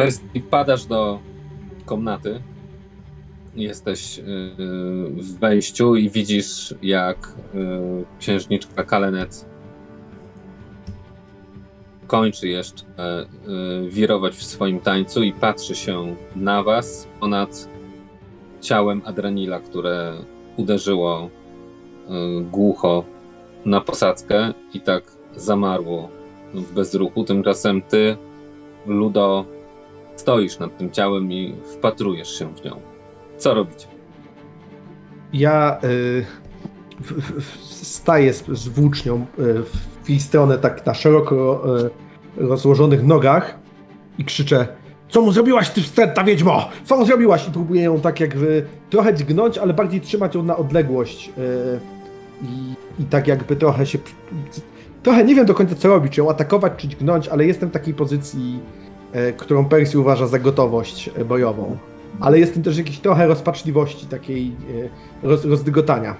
Percy, wpadasz do komnaty. Jesteś yy, w wejściu i widzisz, jak yy, księżniczka Kalenet kończy jeszcze yy, wirować w swoim tańcu i patrzy się na was ponad ciałem Adranila, które uderzyło y, głucho na posadzkę i tak zamarło w bezruchu. Tymczasem ty, Ludo, stoisz nad tym ciałem i wpatrujesz się w nią. Co robicie? Ja y, w, w, staję z, z włócznią y, w jej stronę tak na szeroko y, rozłożonych nogach i krzyczę co mu zrobiłaś, ty wstrętna wiedźmo? Co mu zrobiłaś? I próbuję ją tak jakby trochę dźgnąć, ale bardziej trzymać ją na odległość. Yy, i, I tak jakby trochę się... Trochę nie wiem do końca co robić, czy ją atakować, czy dźgnąć, ale jestem w takiej pozycji, którą Percy uważa za gotowość yy, bojową. Ale jestem też jakiejś trochę rozpaczliwości, takiej roz, rozdygotania.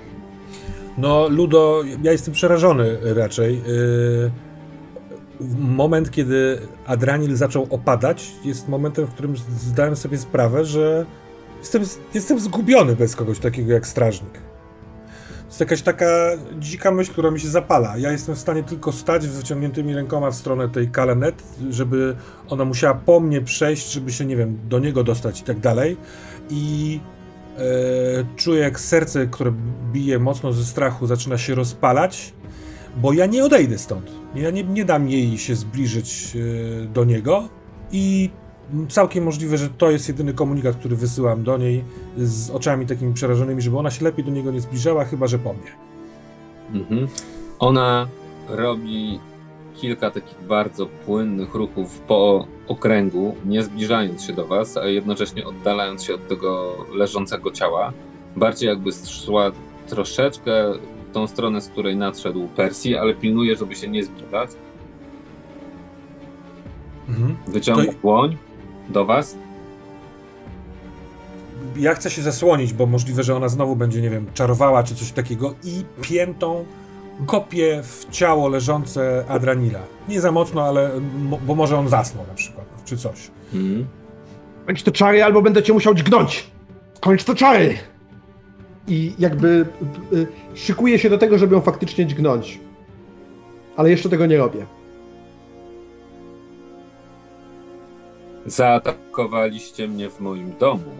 No, Ludo, ja jestem przerażony raczej. Moment, kiedy Adranil zaczął opadać, jest momentem, w którym zdałem sobie sprawę, że jestem, jestem zgubiony bez kogoś takiego jak strażnik. Jest jakaś taka dzika myśl, która mi się zapala. Ja jestem w stanie tylko stać z wyciągniętymi rękoma w stronę tej Kalenet, żeby ona musiała po mnie przejść, żeby się, nie wiem, do niego dostać i tak dalej. I e, czuję, jak serce, które bije mocno ze strachu, zaczyna się rozpalać bo ja nie odejdę stąd. Ja nie, nie dam jej się zbliżyć e, do niego i całkiem możliwe, że to jest jedyny komunikat, który wysyłam do niej z oczami takimi przerażonymi, żeby ona się lepiej do niego nie zbliżała, chyba że po mnie. Mhm. Ona robi kilka takich bardzo płynnych ruchów po okręgu, nie zbliżając się do was, a jednocześnie oddalając się od tego leżącego ciała. Bardziej jakby szła troszeczkę tą stronę, z której nadszedł Persji, ale pilnuje, żeby się nie zbliżać. Mhm. Wyciąga to... dłoń do was. Ja chcę się zasłonić, bo możliwe, że ona znowu będzie, nie wiem, czarowała czy coś takiego i piętą kopię w ciało leżące Adranila. Nie za mocno, ale bo może on zasnął na przykład, czy coś. Mhm. Kończ to czary, albo będę cię musiał dźgnąć. Kończ to czary! i jakby y, y, szykuję się do tego, żeby ją faktycznie dźgnąć. Ale jeszcze tego nie robię. Zaatakowaliście mnie w moim domu.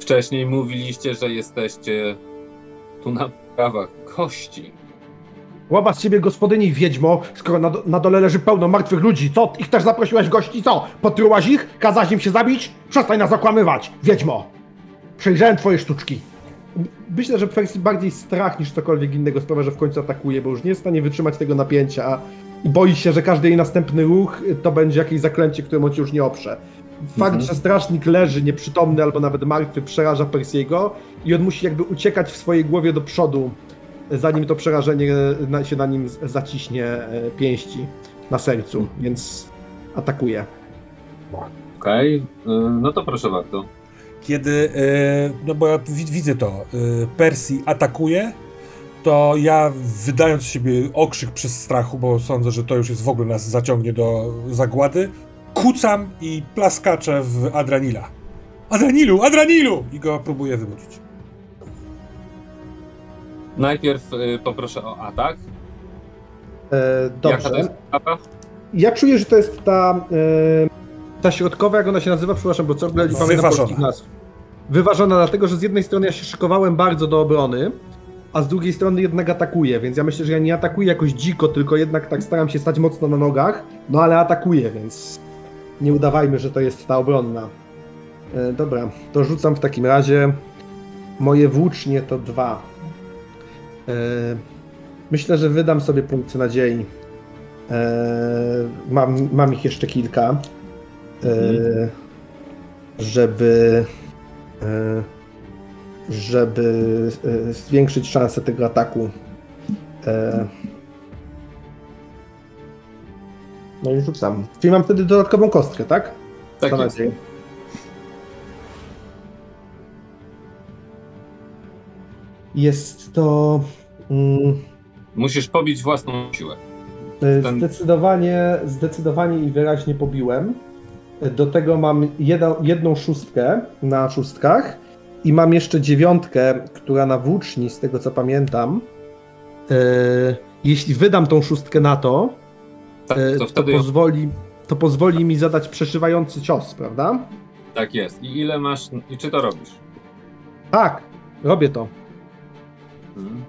Wcześniej mówiliście, że jesteście tu na prawach kości. Łaba z ciebie gospodyni wiedźmo, skoro na, na, dole leży pełno martwych ludzi. Co? Ich też zaprosiłaś gości? Co? Potrułaś ich? Kazałaś im się zabić? Przestań nas okłamywać, wiedźmo! Przejrzałem twoje sztuczki. Myślę, że kwestii bardziej strach niż cokolwiek innego sprawia, że w końcu atakuje, bo już nie jest w stanie wytrzymać tego napięcia i boi się, że każdy jej następny ruch to będzie jakieś zaklęcie, któremu on się już nie oprze. Fakt, mhm. że strażnik leży nieprzytomny albo nawet martwy przeraża Persiego i on musi jakby uciekać w swojej głowie do przodu, zanim to przerażenie się na nim zaciśnie e, pięści na sercu, więc atakuje. Okej, okay. no to proszę bardzo kiedy, e, no bo ja widzę to, e, Persji atakuje, to ja wydając z siebie okrzyk przez strachu, bo sądzę, że to już jest w ogóle nas zaciągnie do zagłady, kucam i plaskaczę w Adranila. Adranilu, Adranilu! I go próbuję wybudzić. Najpierw y, poproszę o atak. E, dobrze. Jaka to jest Ja czuję, że to jest ta, e, ta środkowa, jak ona się nazywa, przepraszam, bo co nie pamiętam polskich nazw wyważona, dlatego że z jednej strony ja się szykowałem bardzo do obrony, a z drugiej strony jednak atakuję, więc ja myślę, że ja nie atakuję jakoś dziko, tylko jednak tak staram się stać mocno na nogach, no ale atakuję, więc nie udawajmy, że to jest ta obronna. E, dobra, to rzucam w takim razie. Moje włócznie to dwa. E, myślę, że wydam sobie punkty nadziei. E, mam, mam ich jeszcze kilka. E, mhm. Żeby E, żeby e, zwiększyć szanse tego ataku. E, no i rzucam. Czyli mam wtedy dodatkową kostkę, tak? Tak jest. Jest to... Mm... Musisz pobić własną siłę. ten... Zdecydowanie, zdecydowanie i wyraźnie pobiłem. Do tego mam jedna, jedną szóstkę na szóstkach i mam jeszcze dziewiątkę, która na włóczni, z tego co pamiętam, yy, jeśli wydam tą szóstkę na to, tak, to, to pozwoli, to pozwoli mi zadać przeszywający cios, prawda? Tak jest. I ile masz, i czy to robisz? Tak, robię to. Hmm.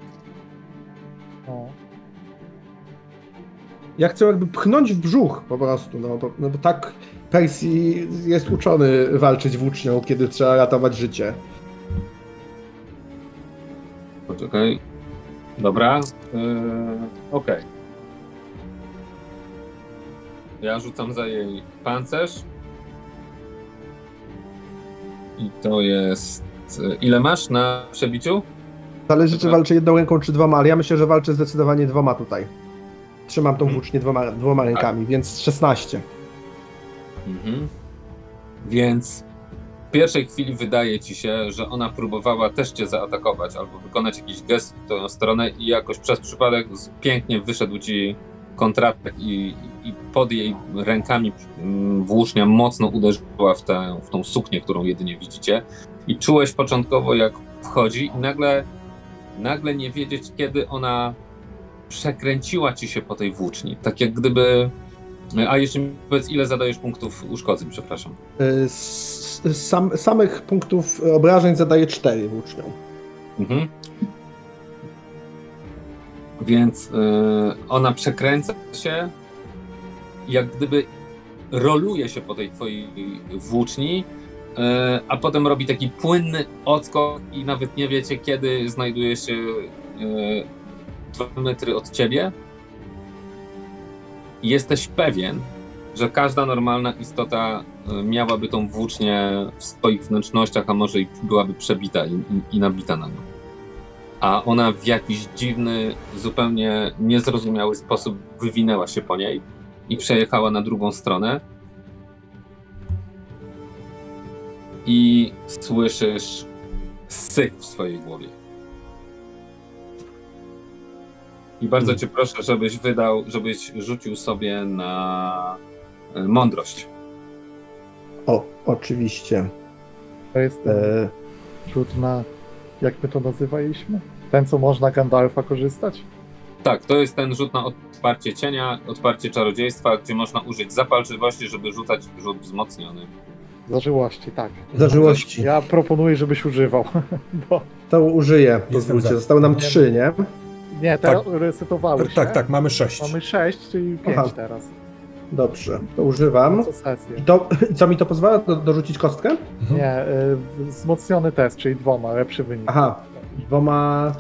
Ja chcę jakby pchnąć w brzuch po prostu, no bo, no bo tak Percy jest uczony walczyć włócznią, kiedy trzeba ratować życie. Poczekaj. Dobra. Yy, Okej. Okay. Ja rzucam za jej pancerz. I to jest. E, ile masz na przebiciu? Zależy, czy walczy jedną ręką, czy dwoma, ale ja myślę, że walczę zdecydowanie dwoma tutaj. Trzymam tą mhm. włócznię dwoma, dwoma rękami, tak. więc 16. Mhm. Więc pierwszej chwili wydaje ci się, że ona próbowała też cię zaatakować albo wykonać jakiś gest w twoją stronę i jakoś przez przypadek pięknie wyszedł ci kontratak i, i pod jej rękami mm, włócznia mocno uderzyła w, tę, w tą suknię, którą jedynie widzicie. I czułeś początkowo, jak wchodzi, i nagle, nagle nie wiedzieć, kiedy ona przekręciła ci się po tej włóczni. Tak jak gdyby. A jeszcze powiedz, ile zadajesz punktów uszkodzeń, przepraszam. Sam, samych punktów obrażeń zadaję 4 włócznią. Mhm. Więc y, ona przekręca się, jak gdyby roluje się po tej twojej włóczni, y, a potem robi taki płynny odskok i nawet nie wiecie, kiedy znajduje się y, dwa metry od ciebie. Jesteś pewien, że każda normalna istota miałaby tą włócznię w swoich wnętrznościach, a może i byłaby przebita i, i, i nabita na nią a ona w jakiś dziwny, zupełnie niezrozumiały sposób wywinęła się po niej i przejechała na drugą stronę. I słyszysz syk w swojej głowie. I bardzo hmm. cię proszę, żebyś wydał, żebyś rzucił sobie na e, mądrość. O, oczywiście. To jest e... rzut na jak my to nazywaliśmy? Ten, co można Gandalfa korzystać? Tak, to jest ten rzut na odparcie cienia, odparcie czarodziejstwa, gdzie można użyć zapalczywości, żeby rzucać rzut wzmocniony. Zażyłości, tak. Zażyłości. Ja proponuję, żebyś używał. Bo... To użyję, pozwólcie. Zostały nam trzy, nie? Nie, teraz tak. resetowały tak, się. Tak, tak, mamy sześć. Mamy sześć, czyli pięć Aha. teraz. Dobrze, to używam. I to, co mi to pozwala? Do, dorzucić kostkę? Mhm. Nie, y, wzmocniony test, czyli dwoma, lepszy wynik. Aha, dwoma...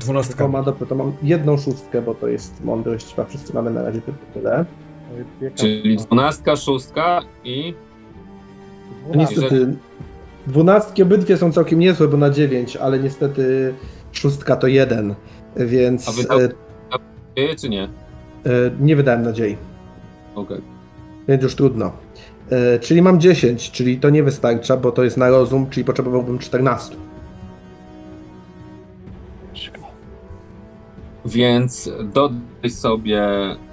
Dwunastka. Dwoma, dobrze, to mam jedną szóstkę, bo to jest mądrość, chyba wszyscy mamy na razie tyle. Czyli dwunastka, szóstka i... Niestety, dwunastki obydwie są całkiem niezłe, bo na dziewięć, ale niestety szóstka to jeden, więc... A wydał e, czy nie? E, nie wydałem nadziei. Okej. Okay. Więc już trudno. E, czyli mam 10, czyli to nie wystarcza, bo to jest na rozum, czyli potrzebowałbym 14. Więc dodaj sobie,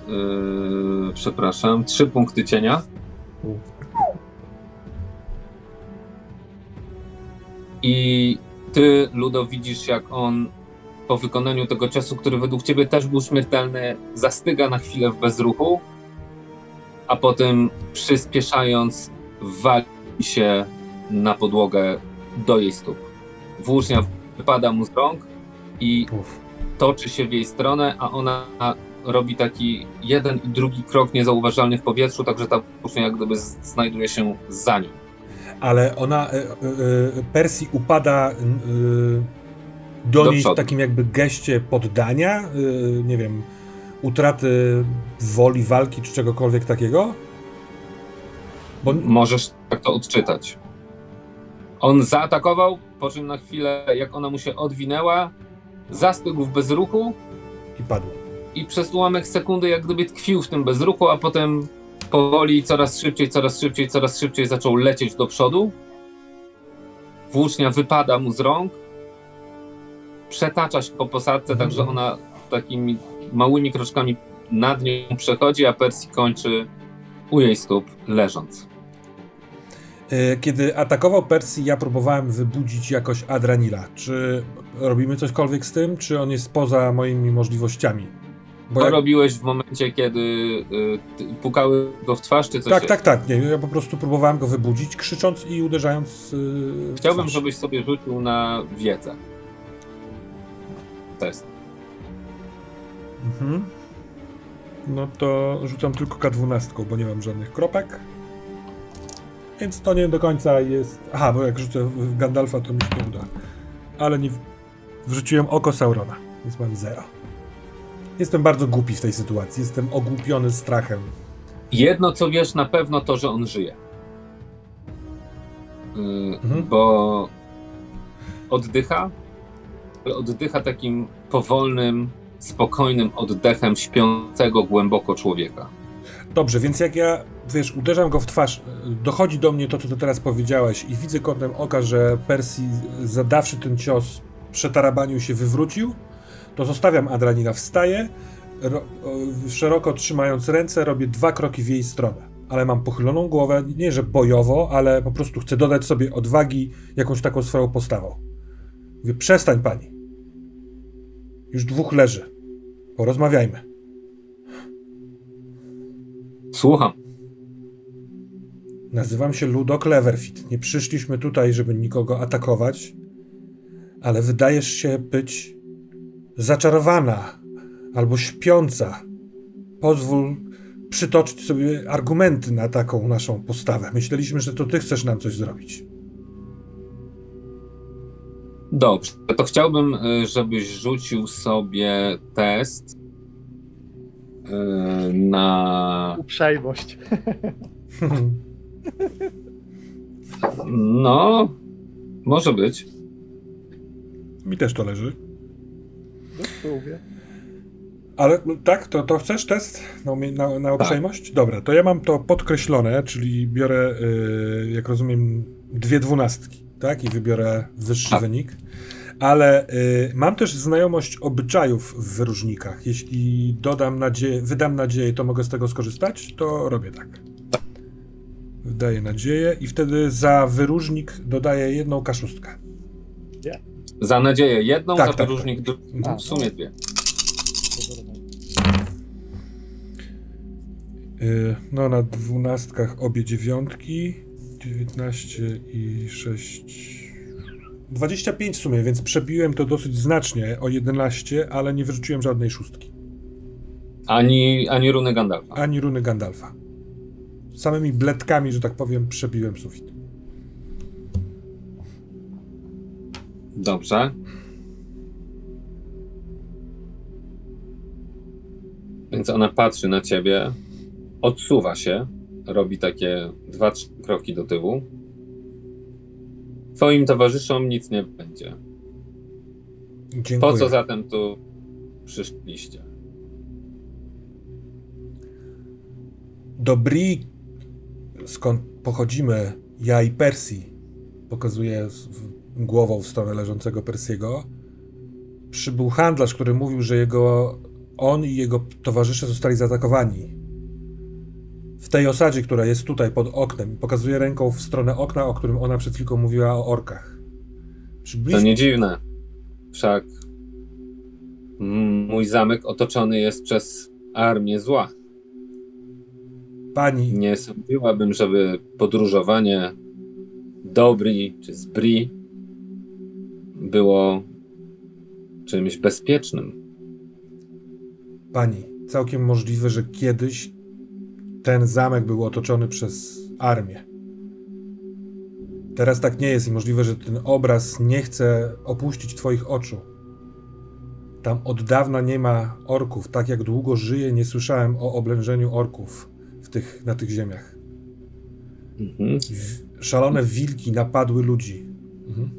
yy, przepraszam, 3 punkty cienia. I ty, Ludo, widzisz, jak on po wykonaniu tego ciosu, który według ciebie też był śmiertelny, zastyga na chwilę w bezruchu a potem przyspieszając wali się na podłogę do jej stóp. Włócznia wypada mu z rąk i Uf. toczy się w jej stronę, a ona robi taki jeden i drugi krok niezauważalny w powietrzu, także ta włócznia jak gdyby znajduje się za nią. Ale ona, y, y, Persji upada y, do, do niej przodu. w takim jakby geście poddania, nie wiem, utraty woli walki czy czegokolwiek takiego? Bo... Możesz tak to odczytać. On zaatakował, po czym na chwilę, jak ona mu się odwinęła, zastygł w bezruchu i padł. I przez ułamek sekundy jak gdyby tkwił w tym bezruchu, a potem powoli, coraz szybciej, coraz szybciej, coraz szybciej zaczął lecieć do przodu. Włócznia wypada mu z rąk, przetacza się po posadce, tak że ona takimi małymi kroczkami nad nią przechodzi, a Percy kończy u jej stóp leżąc. E, kiedy atakował Persji, ja próbowałem wybudzić jakoś Adranila. Czy robimy cośkolwiek z tym, czy on jest poza moimi możliwościami? Bo to jak... robiłeś w momencie, kiedy y, pukały go w twarz, czy coś? Tak, tak, tak. Nie, ja po prostu próbowałem go wybudzić, krzycząc i uderzając. Y, Chciałbym, żebyś sobie rzucił na wiedzę. Test. Mhm. No to rzucam tylko K12, bo nie mam żadnych kropek. Więc to nie do końca jest. Aha, bo jak rzucę Gandalfa, to mi się nie uda. Ale nie. Wrzuciłem oko Saurona, więc mam zero. Jestem bardzo głupi w tej sytuacji. Jestem ogłupiony strachem. Jedno, co wiesz na pewno, to, że on żyje. Yy, mhm. Bo oddycha, ale oddycha takim powolnym, spokojnym oddechem śpiącego głęboko człowieka. Dobrze, więc jak ja, wiesz, uderzam go w twarz, dochodzi do mnie to, co ty teraz powiedziałeś i widzę kątem oka, że Percy zadawszy ten cios, przetarabaniu się wywrócił, to zostawiam Adranina, wstaję, ro, szeroko trzymając ręce, robię dwa kroki w jej stronę. Ale mam pochyloną głowę, nie że bojowo, ale po prostu chcę dodać sobie odwagi jakąś taką swoją postawą. Mówię, przestań pani. Już dwóch leży. Porozmawiajmy. Słucham. Nazywam się Ludo Cleverfit. Nie przyszliśmy tutaj, żeby nikogo atakować, ale wydajesz się być zaczarowana albo śpiąca. Pozwól przytoczyć sobie argumenty na taką naszą postawę. Myśleliśmy, że to ty chcesz nam coś zrobić. Dobrze, to chciałbym, y, żebyś rzucił sobie test y, na. Uprzejmość. No, może być. Mi też to leży. Lubię. Ale no, tak, to, to chcesz test na, na, na tak. uprzejmość? Tak. Dobra, to ja mam to podkreślone, czyli biorę, yy, jak rozumiem, dwie dwunastki, tak? I wybiorę wyższy tak. wynik. Ale yy, mam też znajomość obyczajów w wyróżnikach. Jeśli dodam nadzieję, wydam nadzieję, to mogę z tego skorzystać, to robię tak. tak. Wydaję nadzieję i wtedy za wyróżnik dodaję jedną kaszustkę. Yeah. Za nadzieję jedną, tak, za tak, wyróżnik tak. w sumie dwie. Y, no na dwunastkach obie dziewiątki, 19 i 6... 25 w sumie, więc przebiłem to dosyć znacznie o 11, ale nie wyrzuciłem żadnej szóstki. Ani, ani runy Gandalfa. Ani runy Gandalfa. Samymi bledkami, że tak powiem, przebiłem sufit. Dobrze. Więc ona patrzy na ciebie, odsuwa się, robi takie dwa, trzy kroki do tyłu. Twoim towarzyszom nic nie będzie. Dziękuję. Po co zatem tu przyszliście? Dobry, skąd pochodzimy, ja i Persji, pokazuje głową w stronę leżącego Persiego, przybył handlarz, który mówił, że jego, on i jego towarzysze zostali zaatakowani. W tej osadzie, która jest tutaj pod oknem, pokazuje ręką w stronę okna, o którym ona przed chwilą mówiła o orkach. Przybliż... To nie dziwne. Wszak mój zamek otoczony jest przez armię zła. Pani. Nie sądziłabym, żeby podróżowanie Dobri czy z Bri było czymś bezpiecznym. Pani, całkiem możliwe, że kiedyś ten zamek był otoczony przez armię. Teraz tak nie jest i możliwe, że ten obraz nie chce opuścić Twoich oczu. Tam od dawna nie ma orków. Tak jak długo żyję, nie słyszałem o oblężeniu orków w tych, na tych ziemiach. Mhm. Szalone wilki napadły ludzi. Mhm.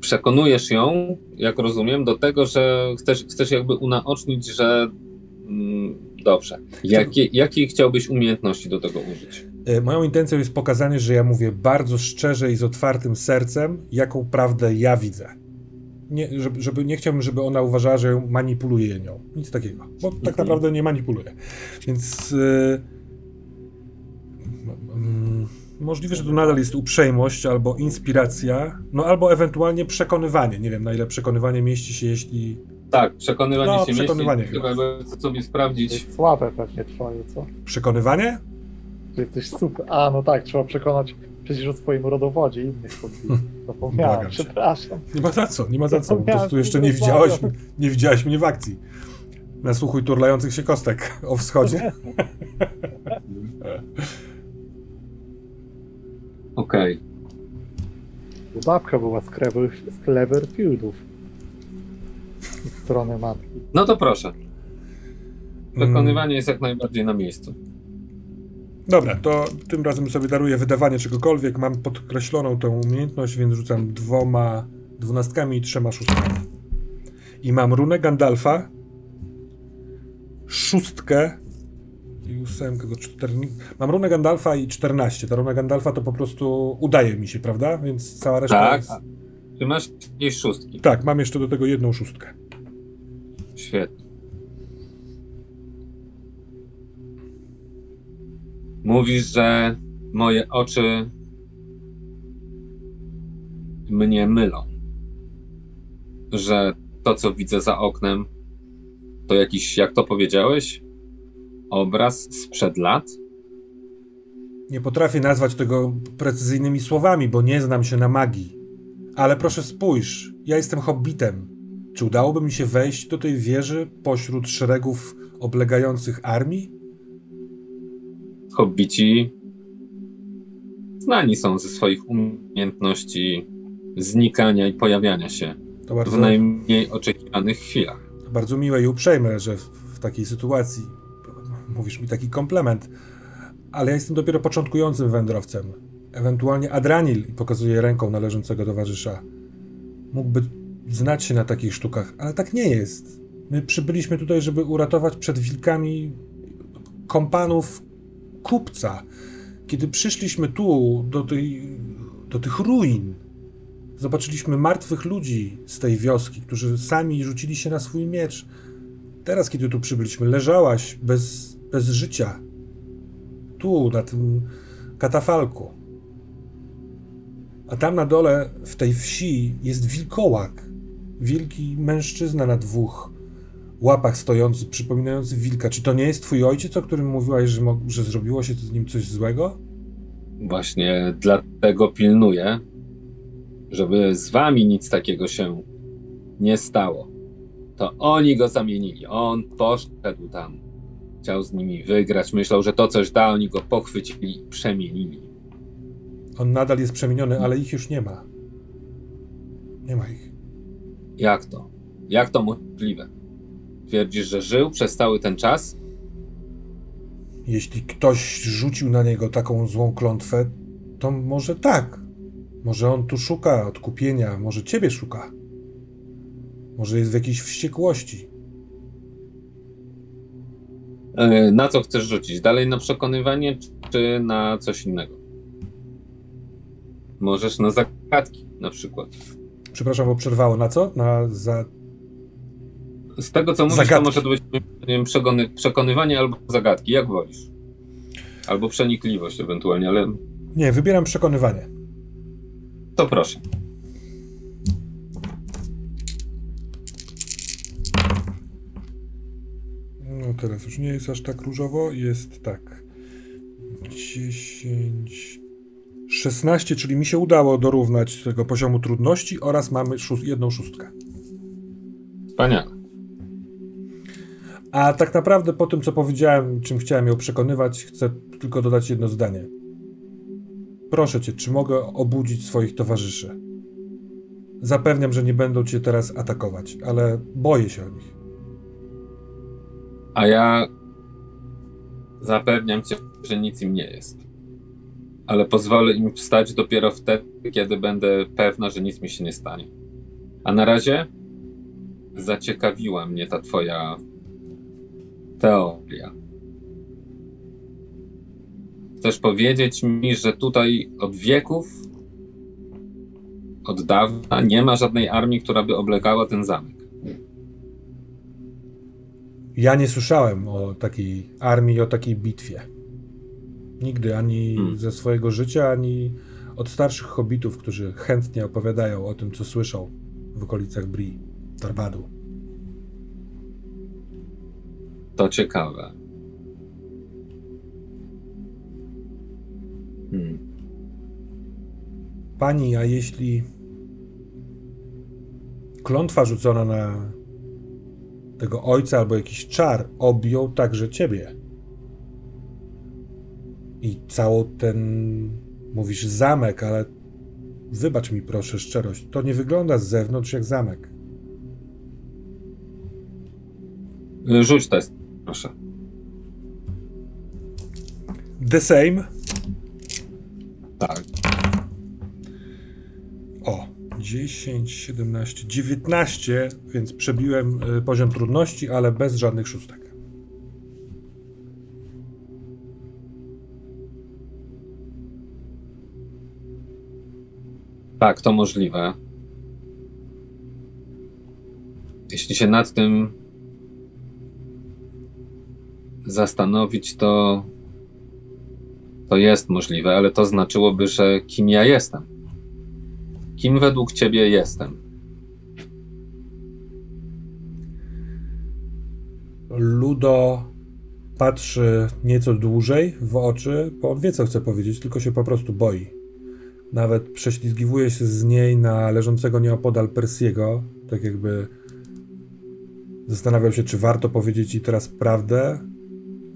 Przekonujesz ją, jak rozumiem, do tego, że chcesz, chcesz jakby unaocznić, że mm, dobrze. Jakie, jakiej chciałbyś umiejętności do tego użyć? E, moją intencją jest pokazanie, że ja mówię bardzo szczerze i z otwartym sercem, jaką prawdę ja widzę. nie, żeby, żeby, nie chciałbym, żeby ona uważała, że manipuluje nią. Nic takiego, bo tak mhm. naprawdę nie manipuluje. Więc yy, możliwe, że to nadal jest uprzejmość albo inspiracja, no albo ewentualnie przekonywanie. Nie wiem, na ile przekonywanie mieści się, jeśli... Tak, przekonywanie no, się przekonywanie mieści. Chyba, chcę sobie sprawdzić. Jest słabe pewnie twoje, co? Przekonywanie? Że jesteś super. A, no tak, trzeba przekonać przecież o swoim rodowodzie innych Zapomniałem, przepraszam. Nie ma za co, nie ma za co. Po prostu jeszcze nie widziałeś, nie widziałeś mnie w akcji. Nasłuchuj turlających się kostek o wschodzie. Okej. Okay. Babka była z, Clever, z Cleverfieldów. Strony matki. No to proszę. Wykonywanie mm. jest jak najbardziej na miejscu. Dobra, to tym razem sobie daruję wydawanie czegokolwiek. Mam podkreśloną tę umiejętność, więc rzucam dwoma dwunastkami i trzema szóstkami. I mam runę Gandalfa, szóstkę i ósemkę do. Mam runę Gandalfa i 14. Ta runa Gandalfa to po prostu udaje mi się, prawda? Więc cała reszta tak. jest... Ty masz jakieś szóstki. Tak, mam jeszcze do tego jedną szóstkę. Świetnie. Mówisz, że moje oczy mnie mylą. Że to, co widzę za oknem, to jakiś, jak to powiedziałeś, obraz sprzed lat? Nie potrafię nazwać tego precyzyjnymi słowami, bo nie znam się na magii. Ale proszę spójrz, ja jestem hobbitem. Czy udałoby mi się wejść do tej wieży pośród szeregów oblegających armii? Hobbici znani są ze swoich umiejętności znikania i pojawiania się bardzo, w najmniej oczekiwanych chwilach. To bardzo miłe i uprzejme, że w, w takiej sytuacji mówisz mi taki komplement, ale ja jestem dopiero początkującym wędrowcem. Ewentualnie Adranil, i pokazuje ręką należącego towarzysza, mógłby znać się na takich sztukach, ale tak nie jest. My przybyliśmy tutaj, żeby uratować przed wilkami kompanów kupca. Kiedy przyszliśmy tu, do, tej, do tych ruin, zobaczyliśmy martwych ludzi z tej wioski, którzy sami rzucili się na swój miecz. Teraz, kiedy tu przybyliśmy, leżałaś bez, bez życia. Tu, na tym katafalku. A tam na dole, w tej wsi, jest wilkołak. Wielki mężczyzna na dwóch łapach stojący, przypominający wilka. Czy to nie jest twój ojciec, o którym mówiłaś, że, że zrobiło się z nim coś złego? Właśnie dlatego pilnuję, żeby z wami nic takiego się nie stało. To oni go zamienili. On poszedł tam. Chciał z nimi wygrać. Myślał, że to coś da. Oni go pochwycili i przemienili. On nadal jest przemieniony, ale ich już nie ma. Nie ma ich. Jak to? Jak to możliwe? Twierdzisz, że żył przez cały ten czas? Jeśli ktoś rzucił na niego taką złą klątwę, to może tak. Może on tu szuka odkupienia, może ciebie szuka. Może jest w jakiejś wściekłości. E, na co chcesz rzucić? Dalej na przekonywanie, czy na coś innego? Możesz na zagadki na przykład. Przepraszam, bo przerwało. Na co? Na za z tego, co mówisz, zagadki. to może być wiem, przekony, przekonywanie albo zagadki, jak wolisz. Albo przenikliwość ewentualnie, ale... Nie, wybieram przekonywanie. To proszę. No teraz już nie jest aż tak różowo, jest tak. 10... 16, czyli mi się udało dorównać tego poziomu trudności oraz mamy szóst, jedną szóstkę. Wspaniale. A tak naprawdę po tym, co powiedziałem, czym chciałem ją przekonywać, chcę tylko dodać jedno zdanie. Proszę cię, czy mogę obudzić swoich towarzyszy? Zapewniam, że nie będą cię teraz atakować, ale boję się o nich. A ja zapewniam cię, że nic im nie jest. Ale pozwolę im wstać dopiero wtedy, kiedy będę pewna, że nic mi się nie stanie. A na razie zaciekawiła mnie ta twoja teoria. Chcesz powiedzieć mi, że tutaj od wieków od dawna nie ma żadnej armii, która by oblegała ten zamek. Ja nie słyszałem o takiej armii, o takiej bitwie. Nigdy, ani hmm. ze swojego życia, ani od starszych hobbitów, którzy chętnie opowiadają o tym, co słyszą w okolicach Bri, Tarbadu. To ciekawe. Hmm. Pani, a jeśli klątwa rzucona na tego ojca albo jakiś czar objął także ciebie. I całą ten, mówisz, zamek, ale wybacz mi proszę szczerość, to nie wygląda z zewnątrz jak zamek. Rzuć test, proszę. The same. Tak. O, 10, 17, 19, więc przebiłem y, poziom trudności, ale bez żadnych szóstek. Tak, to możliwe. Jeśli się nad tym zastanowić, to to jest możliwe, ale to znaczyłoby, że kim ja jestem. Kim według ciebie jestem? Ludo patrzy nieco dłużej w oczy, bo on wie, co chce powiedzieć, tylko się po prostu boi. Nawet prześlizgiwuje się z niej na leżącego nieopodal Persiego, tak jakby zastanawiał się, czy warto powiedzieć jej teraz prawdę,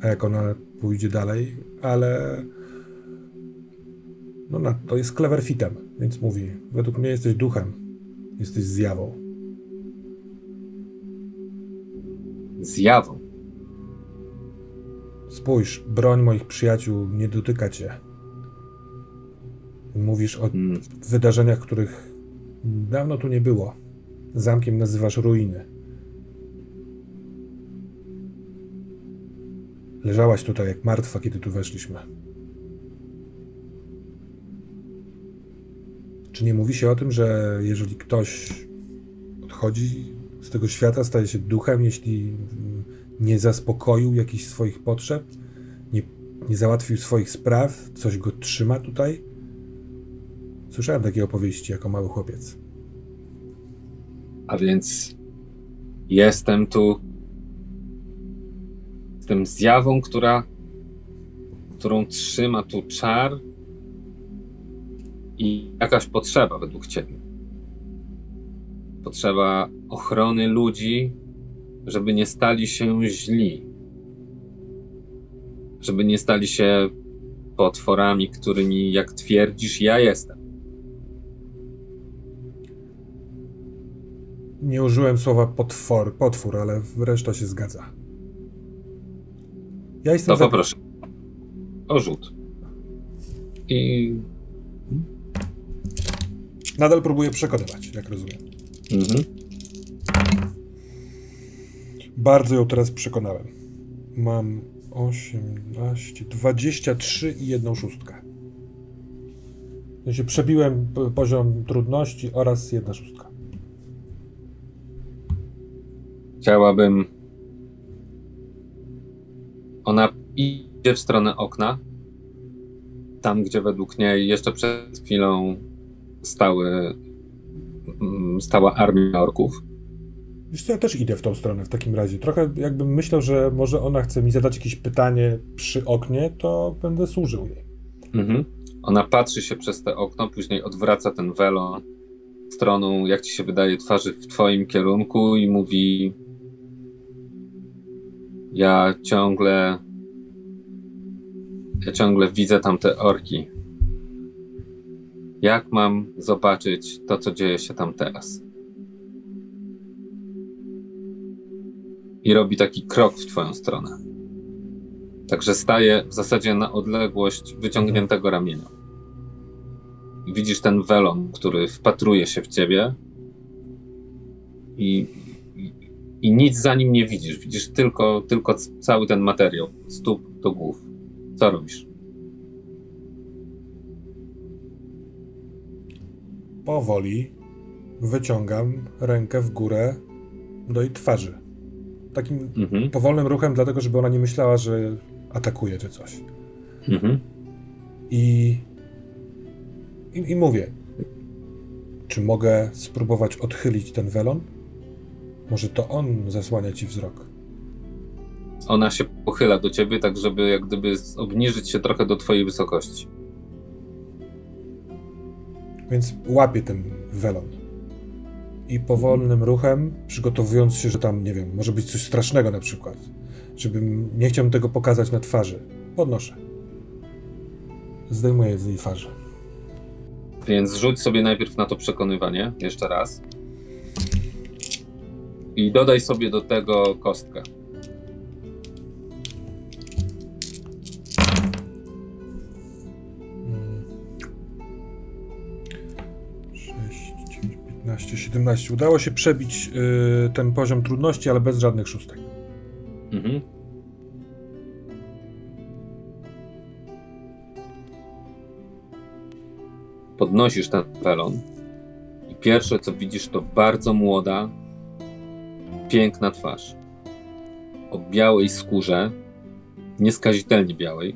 a jak ona pójdzie dalej, ale no, na, to jest Cleverfitem, więc mówi: Według mnie jesteś duchem, jesteś zjawą. Zjawą. Spójrz, broń moich przyjaciół nie dotyka cię. Mówisz o hmm. wydarzeniach, których dawno tu nie było. Zamkiem nazywasz ruiny. Leżałaś tutaj jak martwa, kiedy tu weszliśmy. Czy nie mówi się o tym, że jeżeli ktoś odchodzi z tego świata, staje się duchem, jeśli nie zaspokoił jakichś swoich potrzeb, nie, nie załatwił swoich spraw, coś go trzyma tutaj? Słyszałem takie opowieści jako mały chłopiec. A więc jestem tu. Jestem zjawą, która, którą trzyma tu czar, i jakaś potrzeba według ciebie. Potrzeba ochrony ludzi, żeby nie stali się źli. Żeby nie stali się potworami, którymi, jak twierdzisz, ja jestem. Nie użyłem słowa potwor, potwór, ale reszta się zgadza. Ja jestem. No za... poproszę. O rzut. I Nadal próbuję przekonywać, jak rozumiem. Mhm. Bardzo ją teraz przekonałem. Mam 18, 23 i jedną szóstkę. się przebiłem poziom trudności oraz jedna szóstka. Chciałabym. Ona idzie w stronę okna. Tam, gdzie według niej jeszcze przed chwilą stały, mm, stała armia orków. Wiesz co, ja też idę w tą stronę w takim razie. Trochę jakbym myślał, że może ona chce mi zadać jakieś pytanie przy oknie, to będę służył jej. Mhm. Ona patrzy się przez te okno, później odwraca ten welon stroną, jak ci się wydaje, twarzy w twoim kierunku i mówi ja ciągle ja ciągle widzę tam te orki. Jak mam zobaczyć to, co dzieje się tam teraz? I robi taki krok w twoją stronę. Także staje w zasadzie na odległość wyciągniętego ramienia. Widzisz ten welon, który wpatruje się w ciebie i, i, nic za nim nie widzisz. Widzisz tylko, tylko cały ten materiał, stóp do głów. Co robisz? powoli wyciągam rękę w górę do jej twarzy. Takim mhm. powolnym ruchem, dlatego żeby ona nie myślała, że atakuje czy coś. Mhm. I, i, I mówię, czy mogę spróbować odchylić ten welon? Może to on zasłania ci wzrok. Ona się pochyla do ciebie, tak żeby jak gdyby obniżyć się trochę do twojej wysokości. Więc łapie ten welon. I powolnym ruchem, przygotowując się, że tam, nie wiem, może być coś strasznego na przykład, żebym nie chciał tego pokazać na twarzy, podnoszę. Zdejmuję z jej twarzy. Więc rzuć sobie najpierw na to przekonywanie, jeszcze raz. I dodaj sobie do tego kostkę. 15, 17. Udało się przebić y, ten poziom trudności, ale bez żadnych szóstek. Mhm. Podnosisz ten welon i pierwsze co widzisz to bardzo młoda, piękna twarz. O białej skórze, nieskazitelnie białej,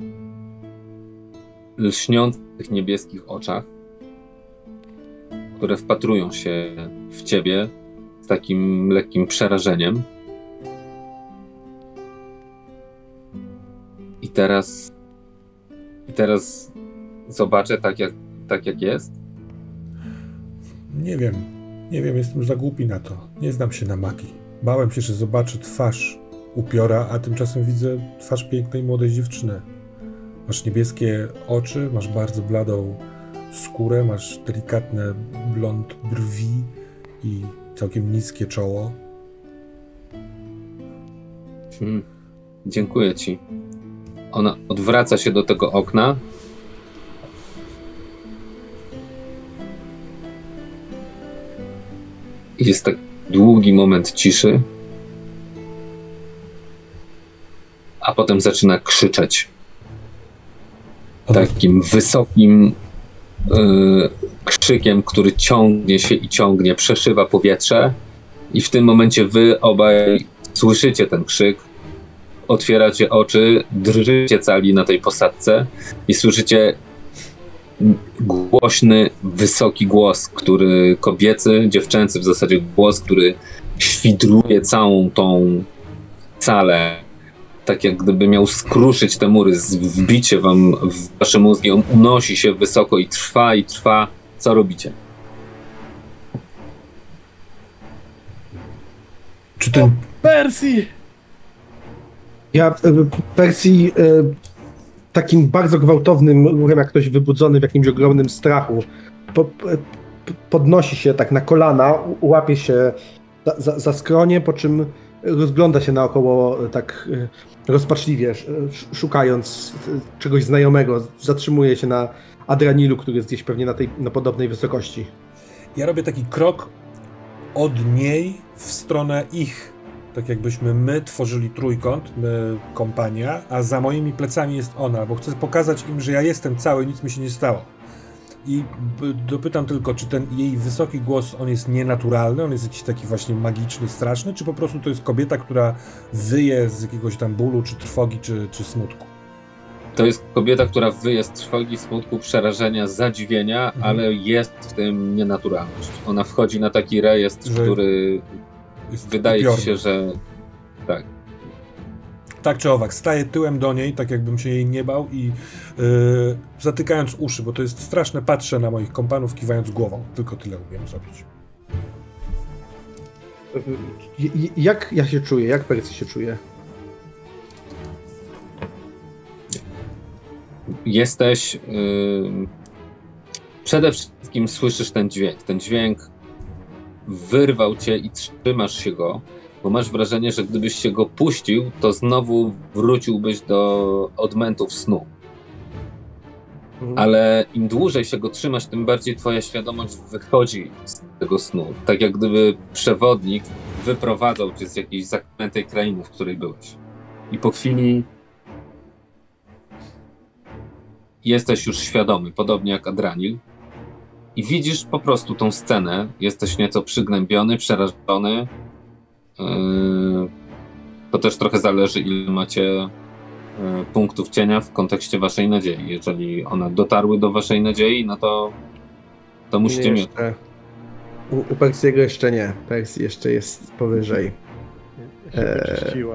lśniących niebieskich oczach które wpatrują się w ciebie z takim lekkim przerażeniem. I teraz. I teraz zobaczę tak jak, tak, jak jest. Nie wiem. Nie wiem, jestem za głupi na to. Nie znam się na magii. Bałem się, że zobaczę twarz upiora, a tymczasem widzę twarz pięknej młodej dziewczyny. Masz niebieskie oczy, masz bardzo bladą skórę, masz delikatne blond brwi i całkiem niskie czoło. Hmm. Dziękuję ci. Ona odwraca się do tego okna. Jest tak długi moment ciszy. A potem zaczyna krzyczeć. Takim wysokim, Y, krzykiem, który ciągnie się i ciągnie, przeszywa powietrze. I w tym momencie wy obaj słyszycie ten krzyk, otwieracie oczy, drżycie cali na tej posadce i słyszycie głośny, wysoki głos, który kobiecy, dziewczęcy w zasadzie głos, który świdruje całą tą salę tak jak gdyby miał skruszyć te mury, wbicie wam w wasze mózgi, on unosi się wysoko i trwa i trwa. Co robicie? Czy ten... O, Persji! Ja e, Persji e, takim bardzo gwałtownym ruchem, jak ktoś wybudzony w jakimś ogromnym strachu, po, podnosi się tak na kolana, łapie się za, za, za skronie, po czym rozgląda się naokoło tak e, rozpaczliwie, szukając czegoś znajomego. Zatrzymuje się na Adranilu, który jest gdzieś pewnie na, tej, na podobnej wysokości. Ja robię taki krok od niej w stronę ich. Tak jakbyśmy my tworzyli trójkąt, my kompania, a za moimi plecami jest ona, bo chcę pokazać im, że ja jestem cały, nic mi się nie stało. I dopytam tylko, czy ten jej wysoki głos, on jest nienaturalny, on jest jakiś taki właśnie magiczny, straszny, czy po prostu to jest kobieta, która wyje z jakiegoś tam bólu, czy trwogi, czy, czy smutku? To jest kobieta, która wyje z trwogi, smutku, przerażenia, zadziwienia, mhm. ale jest w tym nienaturalność. Ona wchodzi na taki rejestr, że który wydaje ci się, że tak, tak czy owak, staję tyłem do niej, tak jakbym się jej nie bał i yy, zatykając uszy, bo to jest straszne, patrzę na moich kompanów kiwając głową. Tylko tyle umiem zrobić. Jak ja się czuję? Jak Percy się czuje? Jesteś... Yy, przede wszystkim słyszysz ten dźwięk. Ten dźwięk wyrwał cię i trzymasz się go bo masz wrażenie, że gdybyś się go puścił, to znowu wróciłbyś do odmentów snu. Mhm. Ale im dłużej się go trzymasz, tym bardziej twoja świadomość wychodzi z tego snu. Tak jak gdyby przewodnik wyprowadzał cię z jakiejś zaklętej krainy, w której byłeś. I po chwili jesteś już świadomy, podobnie jak Adranil. I widzisz po prostu tą scenę. Jesteś nieco przygnębiony, przerażony. Yy, to też trochę zależy, ile macie yy, punktów cienia w kontekście waszej nadziei. Jeżeli one dotarły do waszej nadziei, no to, to musicie mieć. U, u Persiego jeszcze nie. Persji jeszcze jest powyżej. Eee,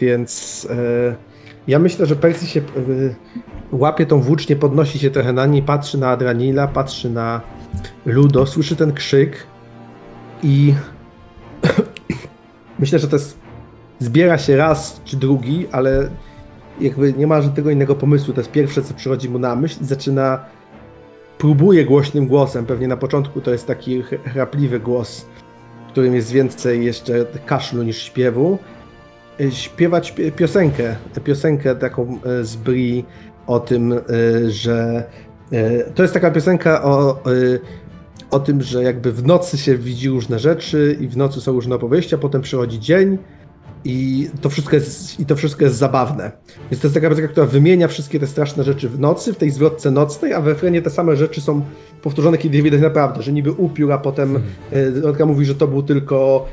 więc e, ja myślę, że Persji się e, łapie tą włócznię, podnosi się trochę na niej, patrzy na Adranila, patrzy na Ludo, słyszy ten krzyk i myślę, że to jest zbiera się raz czy drugi, ale jakby nie ma żadnego innego pomysłu. To jest pierwsze, co przychodzi mu na myśl zaczyna próbuje głośnym głosem. Pewnie na początku to jest taki chrapliwy głos, w którym jest więcej jeszcze kaszlu niż śpiewu. Śpiewać piosenkę, piosenkę taką e, z Bri o tym, e, że e, to jest taka piosenka o, o tym, że jakby w nocy się widzi różne rzeczy i w nocy są różne opowieści, a potem przychodzi dzień i to wszystko jest, i to wszystko jest zabawne. Jest to jest taka piosenka, która wymienia wszystkie te straszne rzeczy w nocy, w tej zwrotce nocnej, a we frenie te same rzeczy są powtórzone, kiedy widać naprawdę, że niby upiór, a potem Rodka mówi, że to był tylko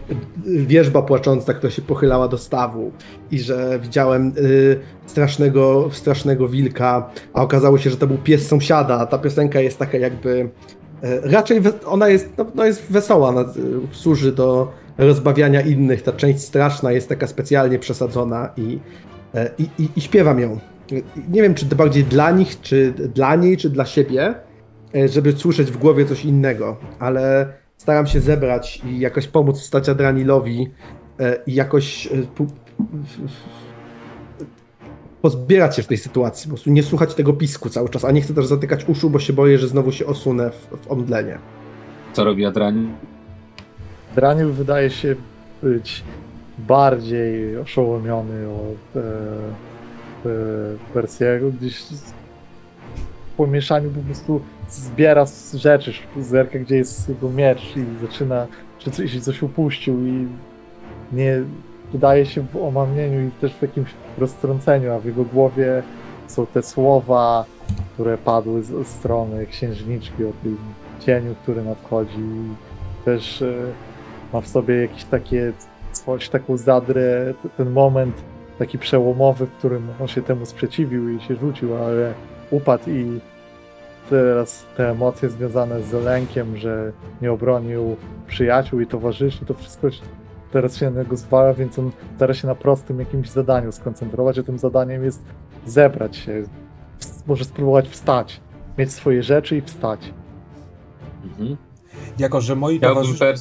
wierzba płacząca, która się pochylała do stawu i że widziałem y, strasznego, strasznego wilka, a okazało się, że to był pies sąsiada. Ta piosenka jest taka jakby raczej ona jest, no, no jest wesoła, służy do rozbawiania innych. Ta część straszna jest taka specjalnie przesadzona i, e, i, i, i śpiewam ją. Nie wiem, czy to bardziej dla nich, czy dla niej, czy dla siebie, e, żeby słyszeć w głowie coś innego, ale staram się zebrać i jakoś pomóc wstać Adranilowi e, i jakoś pozbierać się w tej sytuacji, po prostu nie słuchać tego pisku cały czas, a nie chcę też zatykać uszu, bo się boję, że znowu się osunę w, w omdlenie. Co robi Adranil? Draniel wydaje się być bardziej oszołomiony od e, e, gdzieś w pomieszaniu po prostu zbiera rzeczy, zerka gdzie jest jego miecz i zaczyna, czy coś, coś upuścił i nie wydaje się w omamieniu i też w jakimś roztrąceniu, a w jego głowie są te słowa, które padły z, strony księżniczki o tym cieniu, który nadchodzi. Też e, ma w sobie jakieś takie coś, taką zadrę, ten moment taki przełomowy, w którym on się temu sprzeciwił i się rzucił, ale upadł i teraz te emocje związane z lękiem, że nie obronił przyjaciół i towarzyszy, to wszystko teraz się na niego zwala, więc on stara się na prostym jakimś zadaniu skoncentrować, a tym zadaniem jest zebrać się, może spróbować wstać, mieć swoje rzeczy i wstać. Mhm. Jako, że moi towarzysze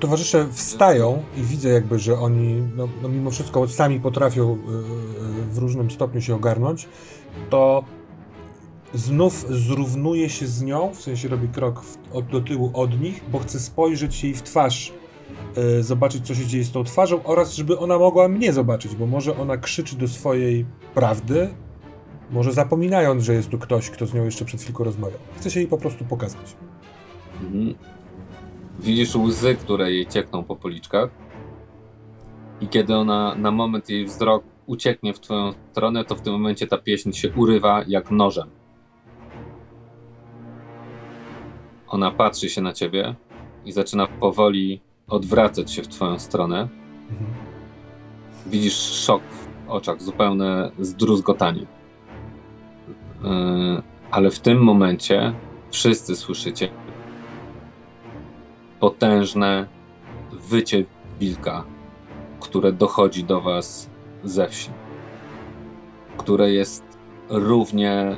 towarzysze wstają i widzę jakby, że oni no, no mimo wszystko sami potrafią y, w różnym stopniu się ogarnąć, to znów zrównuje się z nią, w sensie robi krok w, od, do tyłu od nich, bo chce spojrzeć jej w twarz, y, zobaczyć co się dzieje z tą twarzą oraz żeby ona mogła mnie zobaczyć, bo może ona krzyczy do swojej prawdy, może zapominając, że jest tu ktoś, kto z nią jeszcze przed chwilą rozmawiał. Chce się jej po prostu pokazać. Mhm. Widzisz łzy, które jej ciekną po policzkach. I kiedy ona na moment jej wzrok ucieknie w twoją stronę, to w tym momencie ta pieśń się urywa jak nożem. Ona patrzy się na ciebie i zaczyna powoli odwracać się w twoją stronę. Mhm. Widzisz szok w oczach, zupełne zdruzgotanie. Yy, ale w tym momencie wszyscy słyszycie potężne wycie wilka, które dochodzi do was ze wsi, które jest równie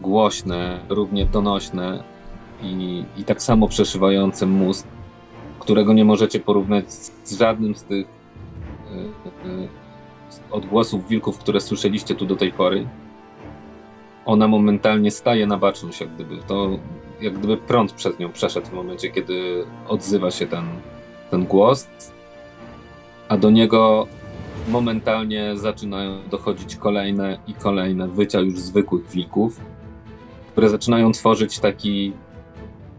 głośne, równie donośne i, i tak samo przeszywające mózg, którego nie możecie porównać z żadnym z tych y, y, odgłosów wilków, które słyszeliście tu do tej pory. Ona momentalnie staje na baczność, jak gdyby. To jak gdyby prąd przez nią przeszedł w momencie, kiedy odzywa się ten, ten głos, a do niego momentalnie zaczynają dochodzić kolejne i kolejne wycia już zwykłych wilków, które zaczynają tworzyć taki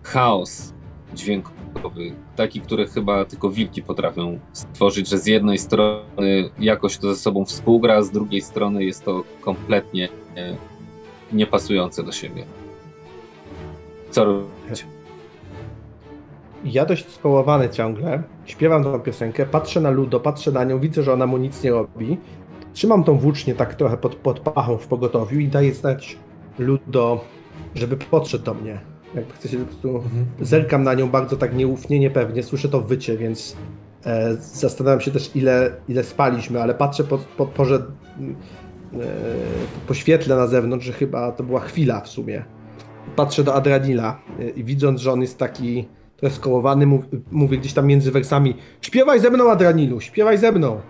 chaos dźwiękowy, taki, który chyba tylko wilki potrafią stworzyć, że z jednej strony jakoś to ze sobą współgra, z drugiej strony jest to kompletnie niepasujące do siebie. Co robicie? Ja dość skołowany ciągle, śpiewam tą piosenkę, patrzę na Ludo, patrzę na nią, widzę, że ona mu nic nie robi. Trzymam tą włócznię tak trochę pod, pod pachą w pogotowiu i daję znać Ludo, żeby podszedł do mnie. Jakby chce się po prostu... Mhm. Zerkam na nią bardzo tak nieufnie, niepewnie, słyszę to wycie, więc e, zastanawiam się też ile, ile spaliśmy, ale patrzę po, po porze, e, po świetle na zewnątrz, że chyba to była chwila w sumie. Patrzę do Adranila e, i widząc, że on jest taki trochę skołowany, mów, mówię gdzieś tam między wersami śpiewaj ze mną Adranilu, śpiewaj ze mną.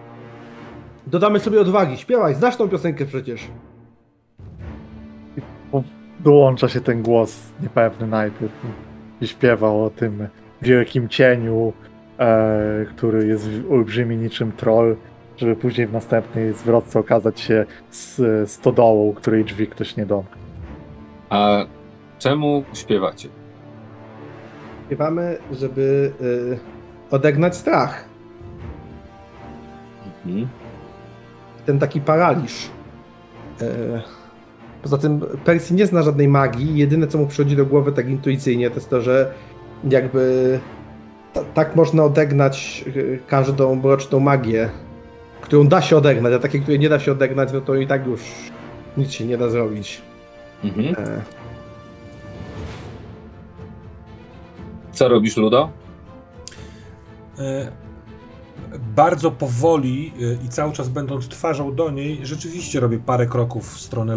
Dodamy sobie odwagi, śpiewaj, znasz tą piosenkę przecież dołącza się ten głos niepewny najpierw i śpiewał o tym wielkim cieniu, e, który jest olbrzymi niczym troll, żeby później w następnej zwrotce okazać się z stodołą, której drzwi ktoś nie domknął. A czemu śpiewacie? Śpiewamy, żeby y, odegnać strach. Mhm. Ten taki paraliż. Y, Poza tym Percy nie zna żadnej magii. Jedyne, co mu przychodzi do głowy tak intuicyjnie, to jest to, że jakby tak można odegnać y, każdą mroczną magię, którą da się odegnać, a takie, które nie da się odegnać, no to i tak już nic się nie da zrobić. Mhm. E... Co robisz, Ludo? E, bardzo powoli y, i cały czas będąc twarzą do niej, rzeczywiście robię parę kroków w stronę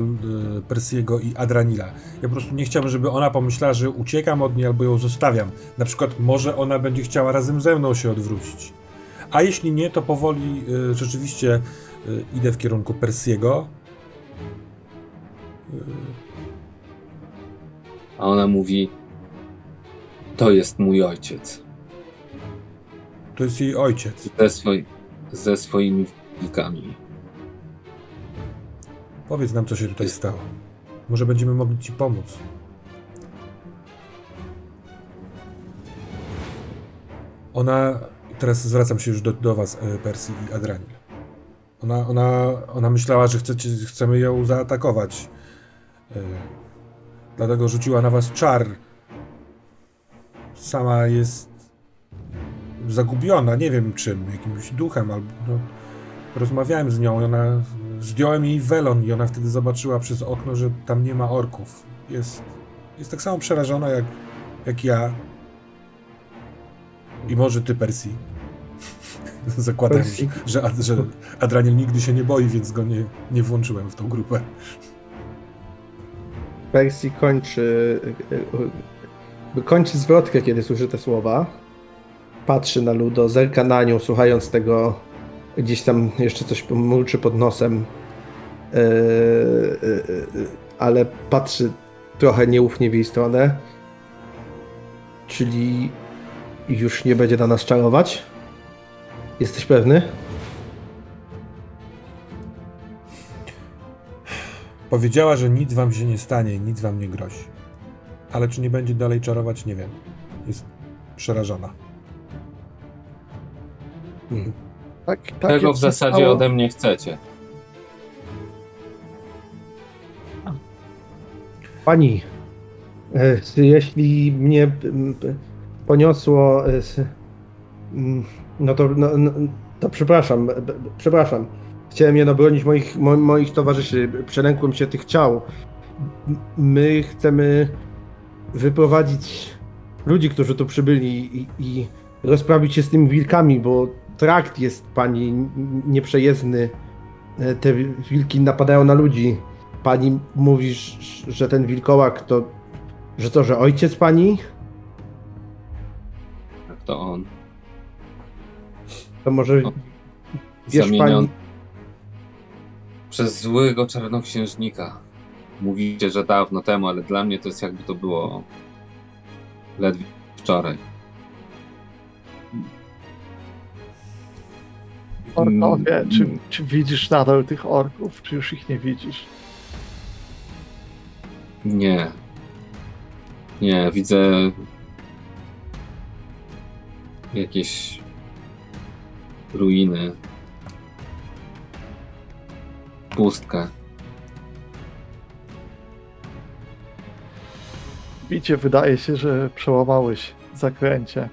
y, Persiego i Adranila. Ja po prostu nie chciałbym, żeby ona pomyślała, że uciekam od niej albo ją zostawiam. Na przykład może ona będzie chciała razem ze mną się odwrócić. A jeśli nie, to powoli rzeczywiście idę w kierunku Persiego. A ona mówi: To jest mój ojciec. To jest jej ojciec. Ze, swoi, ze swoimi wilkami. Powiedz nam, co się tutaj stało. Może będziemy mogli ci pomóc. Ona. Teraz zwracam się już do, do was, e, Persji i Adranil. Ona, ona, ona myślała, że chcecie, chcemy ją zaatakować. E, dlatego rzuciła na was czar. Sama jest zagubiona, nie wiem czym, jakimś duchem albo... No, rozmawiałem z nią, ona... Zdjąłem jej welon i ona wtedy zobaczyła przez okno, że tam nie ma orków. Jest, jest tak samo przerażona jak, jak ja. I może ty, Persji. Zakładam, że, że Adraniel nigdy się nie boi, więc go nie, nie włączyłem w tą grupę. Persji kończy, e, e, kończy zwrotkę, kiedy słyszy te słowa patrzy na Ludo, zerka na nią, słuchając tego, gdzieś tam jeszcze coś mruczy pod nosem, yy, yy, ale patrzy trochę nieufnie w jej stronę. Czyli już nie będzie na nas czarować? Jesteś pewny? Powiedziała, że nic wam się nie stanie, nic wam nie grozi. Ale czy nie będzie dalej czarować, nie wiem. Jest przerażona. Hmm. Tak, tak Tego w zasadzie stało... ode mnie chcecie. Pani, e, jeśli mnie poniosło, e, no to, no, no, to przepraszam, przepraszam. Chciałem je bronić moich, moich towarzyszy, przelękłem się tych ciał. My chcemy wyprowadzić ludzi, którzy tu przybyli i, i rozprawić się z tymi wilkami, bo trakt jest pani nieprzejezdny. E, te wilki napadają na ludzi. Pani mówi, że ten wilkołak to. że to, że ojciec pani? Tak, to on. To może. O, wiesz pani. Przez złego czarnoksiężnika. Mówicie, że dawno temu, ale dla mnie to jest jakby to było ledwie wczoraj. Orkowie, mm. czy, czy widzisz nadal tych orków, czy już ich nie widzisz? Nie. Nie, widzę jakieś ruiny. Pustkę. Orbicie wydaje się, że przełamałeś zakręcie.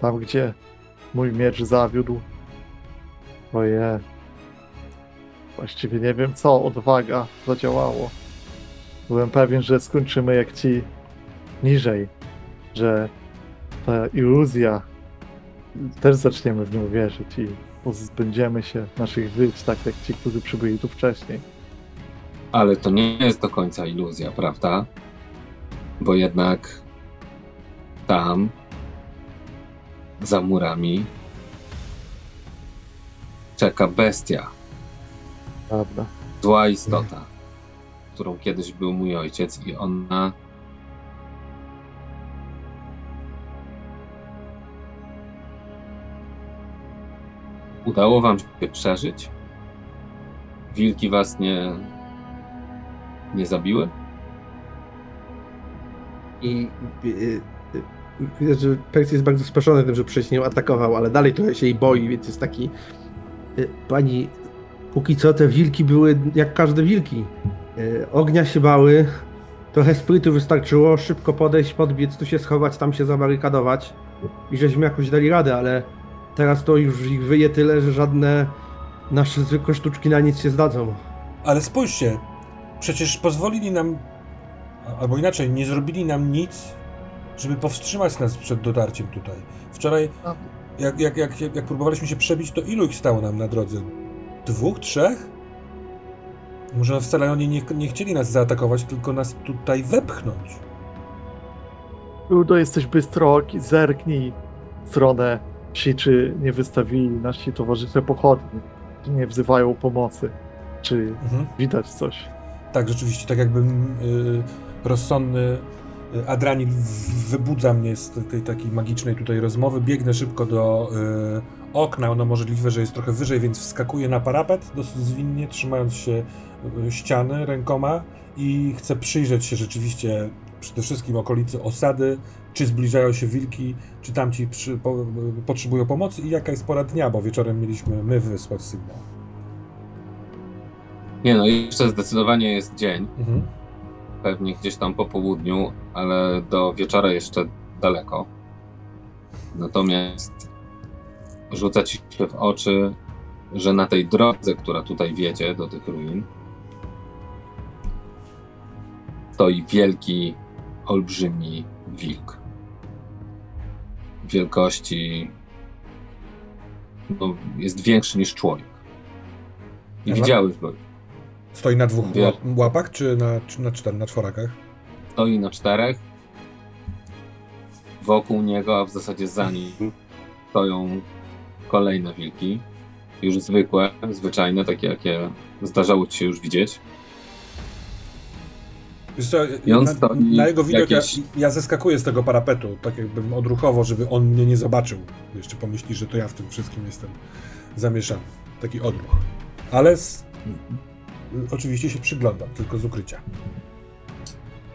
Tam, gdzie mój miecz zawiódł. Oje. Właściwie nie wiem co, odwaga zadziałało. Byłem pewien, że skończymy jak ci niżej. Że ta iluzja też zaczniemy w nią wierzyć i pozbędziemy się naszych żyć, tak jak ci, którzy przybyli tu wcześniej. Ale to nie jest do końca iluzja, prawda? Bo jednak tam, za murami, czeka bestia. Prawda. Zła istota, którą kiedyś był mój ojciec, i ona Udało wam się przeżyć? Wilki was nie, nie zabiły? I widać, że Percy jest bardzo spieszony tym, że wcześniej ją atakował, ale dalej trochę się jej boi, więc jest taki y, pani, póki co te wilki były jak każde wilki. Y, ognia się bały, trochę sprytu wystarczyło, szybko podejść, podbiec, tu się schować, tam się zabarykadować i żeśmy jakoś dali radę, ale Teraz to już ich wyje tyle, że żadne nasze zwykłe sztuczki na nic się zdadzą. Ale spójrzcie, przecież pozwolili nam, albo inaczej, nie zrobili nam nic, żeby powstrzymać nas przed dotarciem tutaj. Wczoraj, jak, jak, jak, jak próbowaliśmy się przebić, to ilu ich stało nam na drodze? Dwóch, trzech? Może wcale oni nie, nie chcieli nas zaatakować, tylko nas tutaj wepchnąć. Ludo, jesteś bystroki, zerknij w stronę Ci, czy nie wystawili nasi towarzysze pochodni, czy nie wzywają pomocy, czy mhm. widać coś. Tak, rzeczywiście, tak jakbym y, rozsądny y, Adranil wybudza mnie z tej takiej magicznej tutaj rozmowy, biegnę szybko do y, okna, ono możliwe, że jest trochę wyżej, więc wskakuję na parapet dosyć zwinnie, trzymając się y, ściany rękoma i chcę przyjrzeć się rzeczywiście przede wszystkim okolicy osady, czy zbliżają się wilki, czy tamci przy, po, potrzebują pomocy i jaka jest pora dnia, bo wieczorem mieliśmy my wysłać sygnał. Nie no, jeszcze zdecydowanie jest dzień. Mhm. Pewnie gdzieś tam po południu, ale do wieczora jeszcze daleko. Natomiast rzuca ci się w oczy, że na tej drodze, która tutaj wiedzie do tych ruin, stoi wielki, olbrzymi wilk wielkości no, jest większy niż człowiek. I widziałeś go. Stoi na dwóch Wie... łapach, czy na, czy na, czter, na czworakach? Stoi na czterech. Wokół niego, a w zasadzie za nim stoją kolejne wilki. Już zwykłe, zwyczajne, takie jakie zdarzało ci się już widzieć. Co, na, na, jego widok jakieś... ja, ja, zeskakuję z tego parapetu, tak jakbym odruchowo, żeby on mnie nie zobaczył. Jeszcze pomyśli, że to ja w tym wszystkim jestem zamieszany. Taki odruch. Ale z... oczywiście się przyglądam, tylko z ukrycia.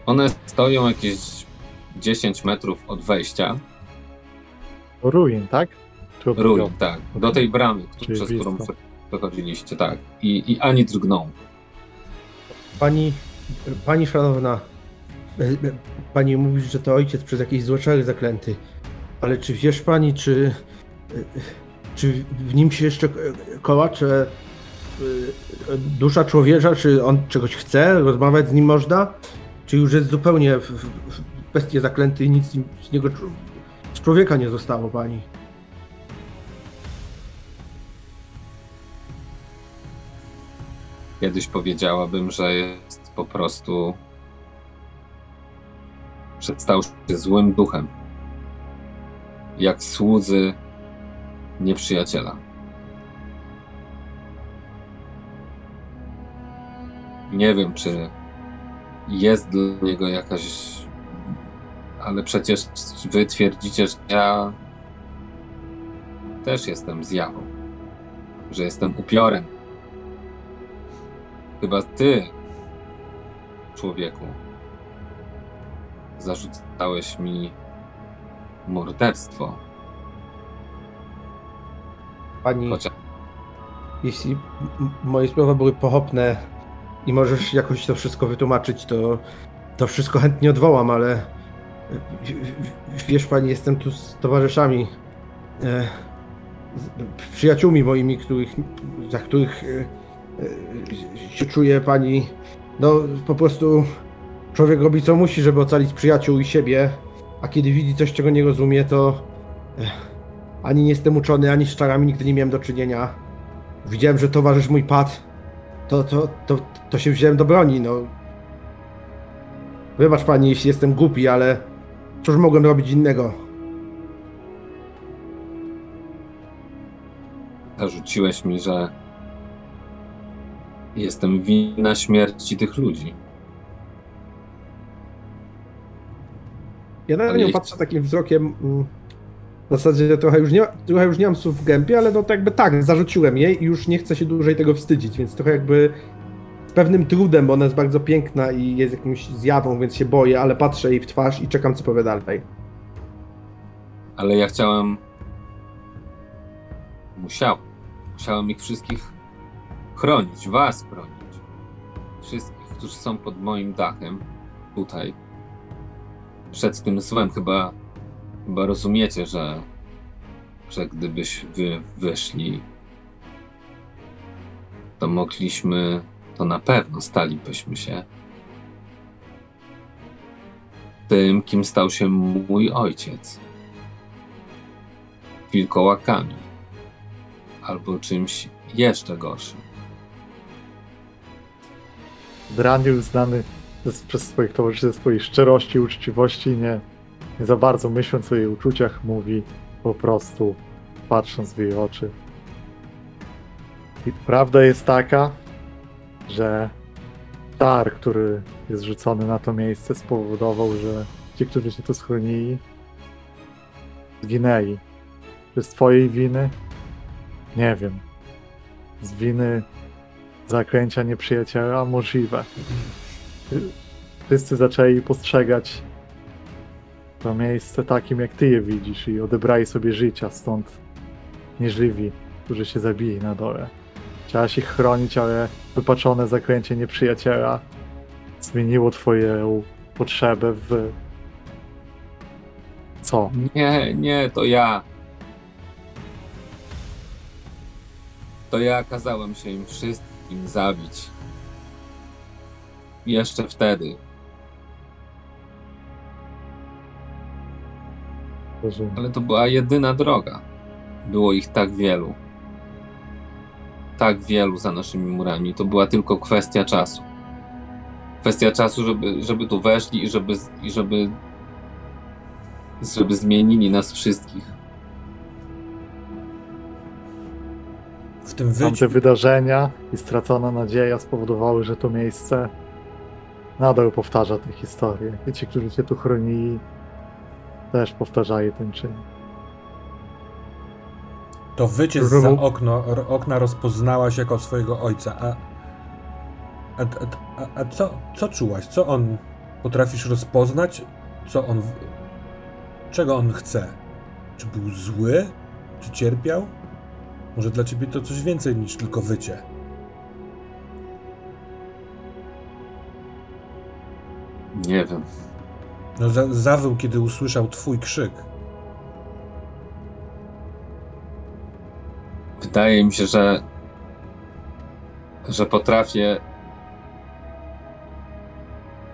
One stoją jakieś 10 metrów od wejścia. Ruin, tak? Ruin, tak. Do tej bramy, przez którą przechodziliście, tak. I, I ani drgną. Pani Pani szanowna, e, e, pani mówi, że to ojciec przez jakiś złoczary zaklęty. Ale czy wiesz pani, czy, e, czy w nim się jeszcze kołacze dusza człowieka, czy on czegoś chce, rozmawiać z nim można? Czy już jest zupełnie w, w bestie zaklęty i nic z niego, z człowieka nie zostało pani? Kiedyś powiedziałabym, że jest po prostu przedstał się złym duchem. Jak słudzy nieprzyjaciela. Nie wiem, czy jest dla niego jakaś. Ale przecież wy twierdzicie, że ja też jestem zjawą. Że jestem upiorem. Chyba ty człowieku. Zarzucałeś mi morderstwo. Pani, Chociaż... jeśli moje słowa były pochopne i możesz jakoś to wszystko wytłumaczyć, to, to wszystko chętnie odwołam, ale Wiesz pani, jestem tu z towarzyszami, e, z przyjaciółmi moimi, których, za których e, e, się czuje pani. No po prostu człowiek robi co musi, żeby ocalić przyjaciół i siebie, a kiedy widzi coś, czego nie rozumie, to ani nie jestem uczony, ani z czarami nigdy nie miałem do czynienia. Widziałem, że towarzysz mój padł, to, to, to, to się wziąłem do broni, no. Wybacz pani, jeśli jestem głupi, ale cóż mogłem robić innego? Zarzuciłeś mi, że jestem winna śmierci tych ludzi. Ja na nią patrzę takim wzrokiem. W zasadzie trochę już, nie, trochę już nie mam słów w gębie, ale no to jakby tak, zarzuciłem jej i już nie chcę się dłużej tego wstydzić, więc trochę jakby z pewnym trudem, bo ona jest bardzo piękna i jest jakimś zjawą, więc się boję, ale patrzę jej w twarz i czekam, co powie dalej. Ale ja chciałem... Musiałem. Musiałem ich wszystkich chronić, was chronić. Wszystkich, którzy są pod moim dachem, tutaj. Przed tym złem chyba Chyba rozumiecie, że, że gdybyś wy wyszli, to mogliśmy, to na pewno stalibyśmy się tym, kim stał się mój ojciec. Wilkołakami. Albo czymś jeszcze gorszym. Draniel znany przez swoich towarzyszy ze swojej szczerości, uczciwości, nie, nie za bardzo myśląc o jej uczuciach, mówi po prostu, patrząc w jej oczy. I prawda jest taka, że dar, który jest rzucony na to miejsce, spowodował, że ci, którzy się tu schronili, zginęli. Czy z twojej winy? Nie wiem. Z winy zakręcia nieprzyjaciela? Możliwe. Wszyscy zaczęli postrzegać to miejsce takim, jak ty je widzisz i odebrali sobie życia, stąd nieżywi, którzy się zabili na dole. Chciałaś ich chronić, ale wypaczone zakręcie nieprzyjaciela zmieniło twoją potrzebę w... Co? Nie, nie, to ja. To ja kazałem się im wszystkim zabić. Jeszcze wtedy. Rozumiem. Ale to była jedyna droga. Było ich tak wielu. Tak wielu za naszymi murami. To była tylko kwestia czasu. Kwestia czasu, żeby, żeby tu weszli i żeby, i żeby, żeby zmienili nas wszystkich. W tym wyci- Tamte wydarzenia i stracona nadzieja spowodowały, że to miejsce nadal powtarza tę historię. I ci, którzy się tu chronili, też powtarzali ten czyn. To wycie za okno, okna rozpoznałaś jako swojego ojca, a, a, a, a, co, co czułaś? Co on potrafisz rozpoznać? Co on. Czego on chce? Czy był zły? Czy cierpiał? Może dla ciebie to coś więcej niż tylko wycie. Nie wiem. No, za, zawył, kiedy usłyszał twój krzyk. Wydaje mi się, że że potrafię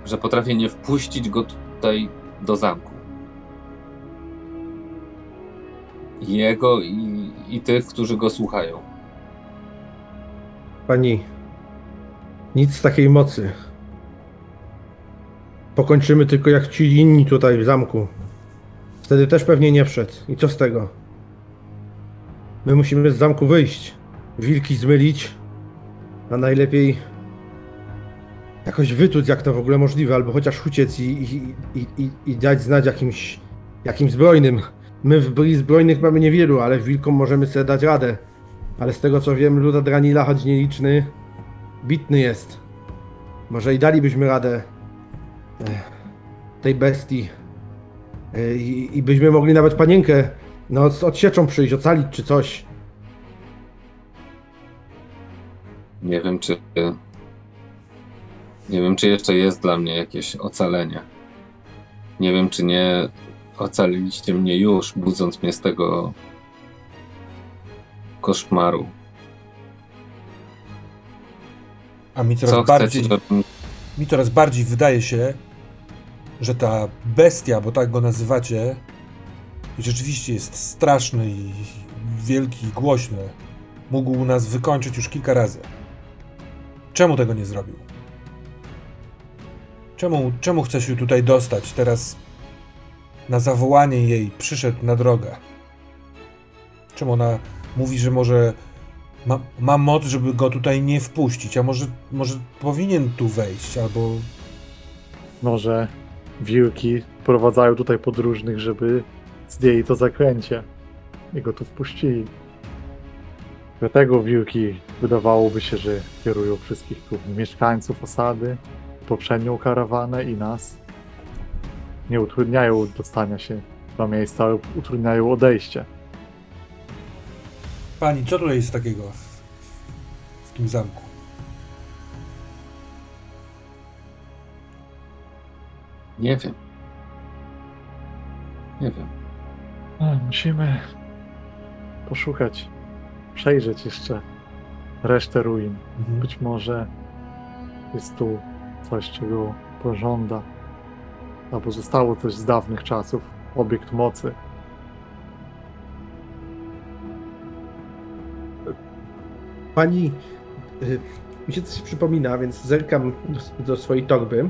że potrafię nie wpuścić go tutaj do zamku. Jego i, i tych, którzy go słuchają. Pani, nic z takiej mocy. Pokończymy tylko jak ci inni tutaj w zamku. Wtedy też pewnie nie wszedł. I co z tego? My musimy z zamku wyjść. Wilki zmylić. A najlepiej jakoś wytuć, jak to w ogóle możliwe, albo chociaż uciec i, i, i, i, dać znać jakimś, jakimś zbrojnym. My w byli zbrojnych mamy niewielu, ale wilkom możemy sobie dać radę. Ale z tego co wiem, luda Dranila, choć nieliczny, bitny jest. Może i dalibyśmy radę tej bestii. E, I, I, byśmy mogli nawet panienkę no, z odsieczą przyjść, ocalić czy coś. Nie wiem, czy. Nie wiem, czy jeszcze jest dla mnie jakieś ocalenie. Nie wiem, czy nie ocaliliście mnie już, budząc mnie z tego koszmaru. A mi coraz Co bardziej. Chcecie, Mi coraz bardziej wydaje się, że ta bestia, bo tak go nazywacie, rzeczywiście jest straszny i wielki i głośny. Mógł nas wykończyć już kilka razy. Czemu tego nie zrobił? Czemu, czemu chce się tutaj dostać? Teraz na zawołanie jej przyszedł na drogę. Czemu ona mówi, że może ma, ma moc, żeby go tutaj nie wpuścić, a może, może powinien tu wejść, albo... Może wilki prowadzają tutaj podróżnych, żeby zdjęli to zakręcie i go tu wpuścili. Dlatego wilki wydawałoby się, że kierują wszystkich tu mieszkańców osady, poprzednią karawanę i nas. Nie utrudniają dostania się do miejsca, ale utrudniają odejście. Pani, co tutaj jest takiego w, w tym zamku? Nie wiem. Nie wiem. musimy poszukać, przejrzeć jeszcze resztę ruin. Mhm. Być może jest tu coś, czego pożąda, albo zostało coś z dawnych czasów, obiekt mocy. Pani, y, mi się coś przypomina, więc zerkam do, do, swojej torby.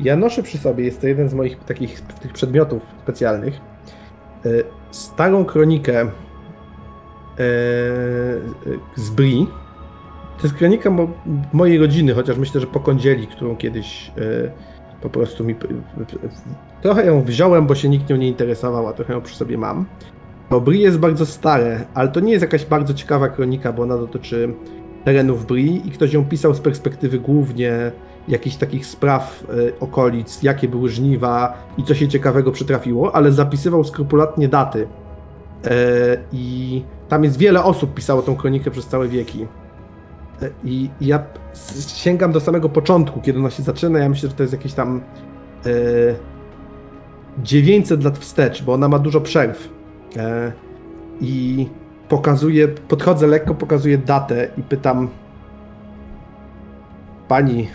Ja noszę przy sobie, jest to jeden z moich takich tych przedmiotów specjalnych, y, starą kronikę y, z Bri. To jest kronika mo mojej rodziny, chociaż myślę, że po kądzieli, którą kiedyś po prostu mi... Trochę ją wziąłem, bo się nikt nią nie interesował, a trochę ją przy sobie mam. Bo Bri jest bardzo stare, ale to nie jest jakaś bardzo ciekawa kronika, bo ona dotyczy terenów Bri i ktoś ją pisał z perspektywy głównie jakichś takich spraw y, okolic, jakie były żniwa i co się ciekawego przytrafiło, ale zapisywał skrupulatnie daty. Y, I tam jest wiele osób pisało tą kronikę przez całe wieki. Y, I ja sięgam do samego początku, kiedy ona się zaczyna. Ja myślę, że to jest jakieś tam 900 lat wstecz, bo ona ma dużo przerw. E, I pokazuję, podchodzę lekko, pokazuję datę i pytam pani,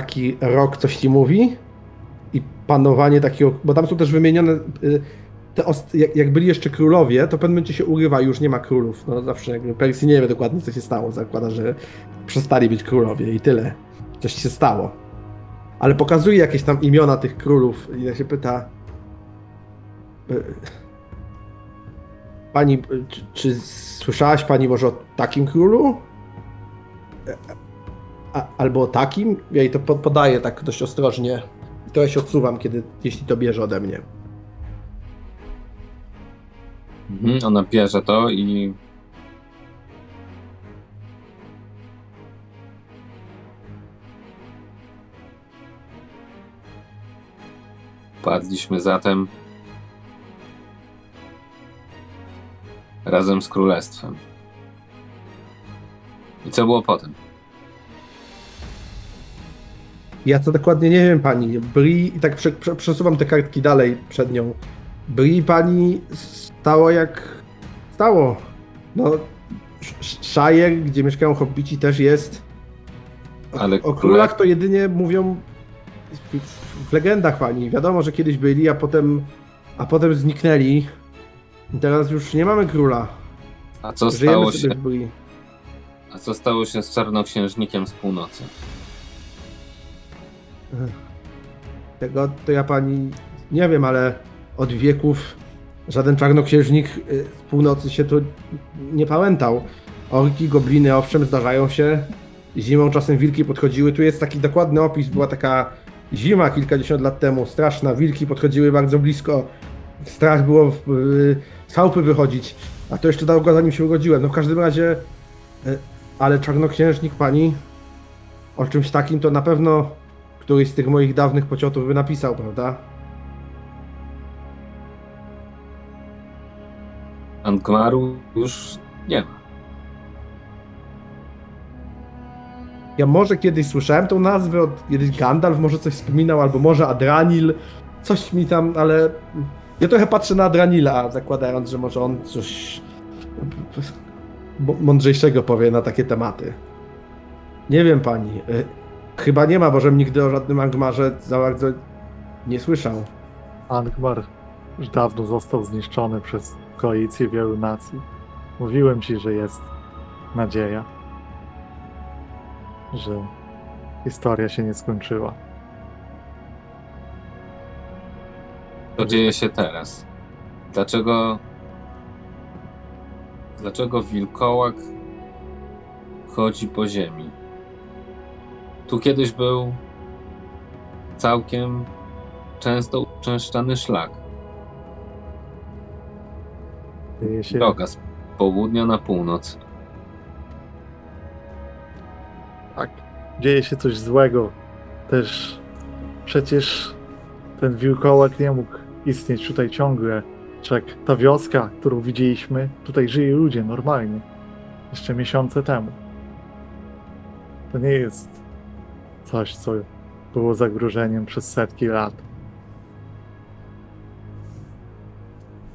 taki rok coś ci mówi? I panowanie takiego, bo tam są też wymienione y, te, jak, jak, byli jeszcze królowie, to w pewnym momencie się urywa już nie ma królów. No zawsze jakby Persji nie wie dokładnie co się stało. Zakłada, że przestali być królowie i tyle. Coś się stało. Ale pokazuje jakieś tam imiona tych królów i ja się pyta, Pani, czy, czy słyszałaś pani może o takim królu? Albo takim? Ja jej to podaję tak dość ostrożnie. I trochę się odsuwam, kiedy, jeśli to bierze ode mnie. Mhm, ona bierze to i Padliśmy zatem razem z królestwem. I co było potem? Ja to dokładnie nie wiem, pani. Bri, i tak prze, prze, przesuwam te kartki dalej przed nią. Bri pani stało jak stało. No, Shire, gdzie mieszkają hobbici, też jest. O, Ale o królach to jedynie mówią w, w, legendach pani. Wiadomo, że kiedyś byli, a potem, a potem zniknęli. Teraz już nie mamy króla. A co stało się? A co stało się z czarnoksiężnikiem z północy? Tego to ja pani nie wiem, ale od wieków żaden czarnoksiężnik y, z północy się tu nie pamiętał. Orki, gobliny owszem zdarzają się. Zimą czasem wilki podchodziły. Tu jest taki dokładny opis. Była taka zima kilkadziesiąt lat temu. Straszna. Wilki podchodziły bardzo blisko. Strach było y, z chałupy wychodzić. A to jeszcze długo zanim się urodziłem. No w każdym razie, e, ale czarnoksiężnik pani o czymś takim to na pewno któryś z tych moich dawnych pociotów by napisał, prawda? Angmaru już nie ma. Ja może kiedyś słyszałem tą nazwę, od kiedyś Gandalf może coś wspominał, albo może Adranil, coś mi tam, ale ja trochę patrzę na Adranila, zakładając, że może on coś mądrzejszego powie na takie tematy. Nie wiem pani. Chyba nie ma, bo żebym nigdy o żadnym Angmarze za bardzo nie słyszał. Angmar już dawno został zniszczony przez koalicję wielu nacji. Mówiłem ci, że jest nadzieja, że historia się nie skończyła. Co dzieje się teraz? Dlaczego dlaczego wilkołak chodzi po ziemi? Tu kiedyś był całkiem często uczęszczany szlak. Się... Droga z południa na północ. Tak, dzieje się coś złego. Też przecież ten wilkołak nie mógł istnieć tutaj ciągle. Czek, ta wioska, którą widzieliśmy, tutaj żyją ludzie normalnie. Jeszcze miesiące temu. To nie jest coś, co było zagrożeniem przez setki lat.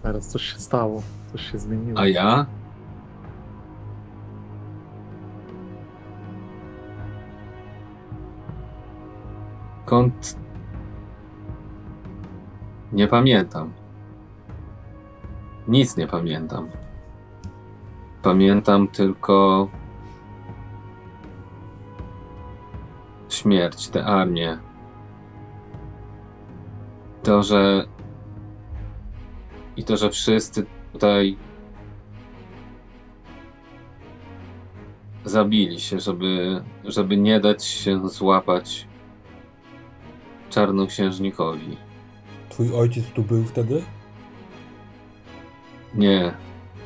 Teraz coś się stało, coś się zmieniło. A ja? Kąt. Nie pamiętam. Nic nie pamiętam. Pamiętam tylko śmierć, tę armię. To, że i to, że wszyscy tutaj zabili się, żeby, żeby nie dać się złapać czarnoksiężnikowi. Twój ojciec tu był wtedy? Nie,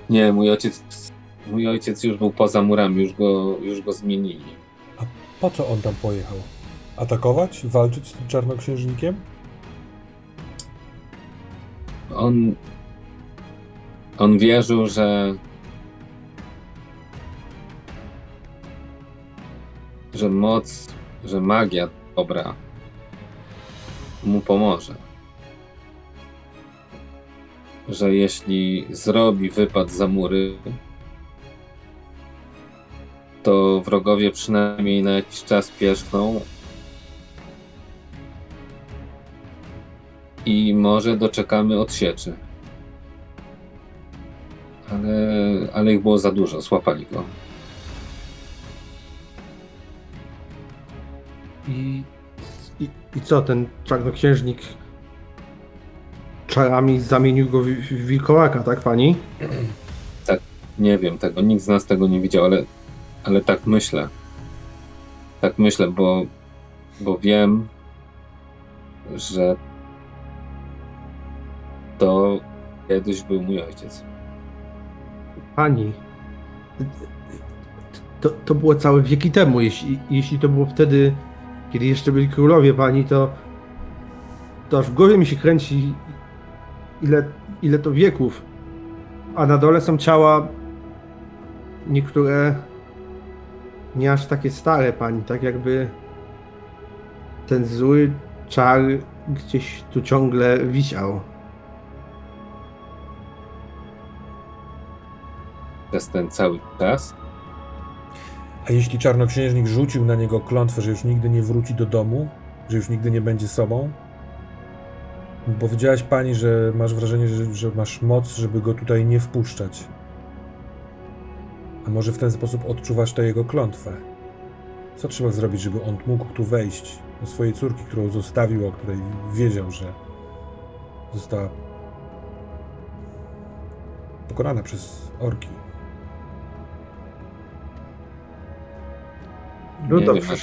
nie, mój ojciec, mój ojciec już był poza murami, już go, już go zmienili. Po co on tam pojechał? Atakować? Walczyć z tym czarnoksiężnikiem? On, on wierzył, że że moc, że magia dobra mu pomoże że jeśli zrobi wypad za mury, to wrogowie przynajmniej na jakiś czas pierzchną i może doczekamy odsieczy. Ale, ale ich było za dużo, złapali go. I, i, i co, ten czarnoksiężnik czarami zamienił go w, w wilkołaka, tak pani? Tak, nie wiem tego, nikt z nas tego nie widział, ale, ale tak myślę. Tak myślę, bo, bo wiem, że to kiedyś był mój ojciec. Pani, to, to było całe wieki temu. Jeśli, jeśli to było wtedy, kiedy jeszcze byli królowie pani, to, to aż w głowie mi się kręci, ile, ile to wieków. A na dole są ciała niektóre nie aż takie stare, pani, tak jakby ten zły czar gdzieś tu ciągle wisiał. Przez ten cały czas? A jeśli czarnoksiężnik rzucił na niego klątwę, że już nigdy nie wróci do domu, że już nigdy nie będzie sobą, Powiedziałaś pani, że masz wrażenie, że, że masz moc, żeby go tutaj nie wpuszczać. A może w ten sposób odczuwasz tę jego klątwę? Co trzeba zrobić, żeby on mógł tu wejść do swojej córki, którą zostawił, o której wiedział, że została pokonana przez orki? No dobrze.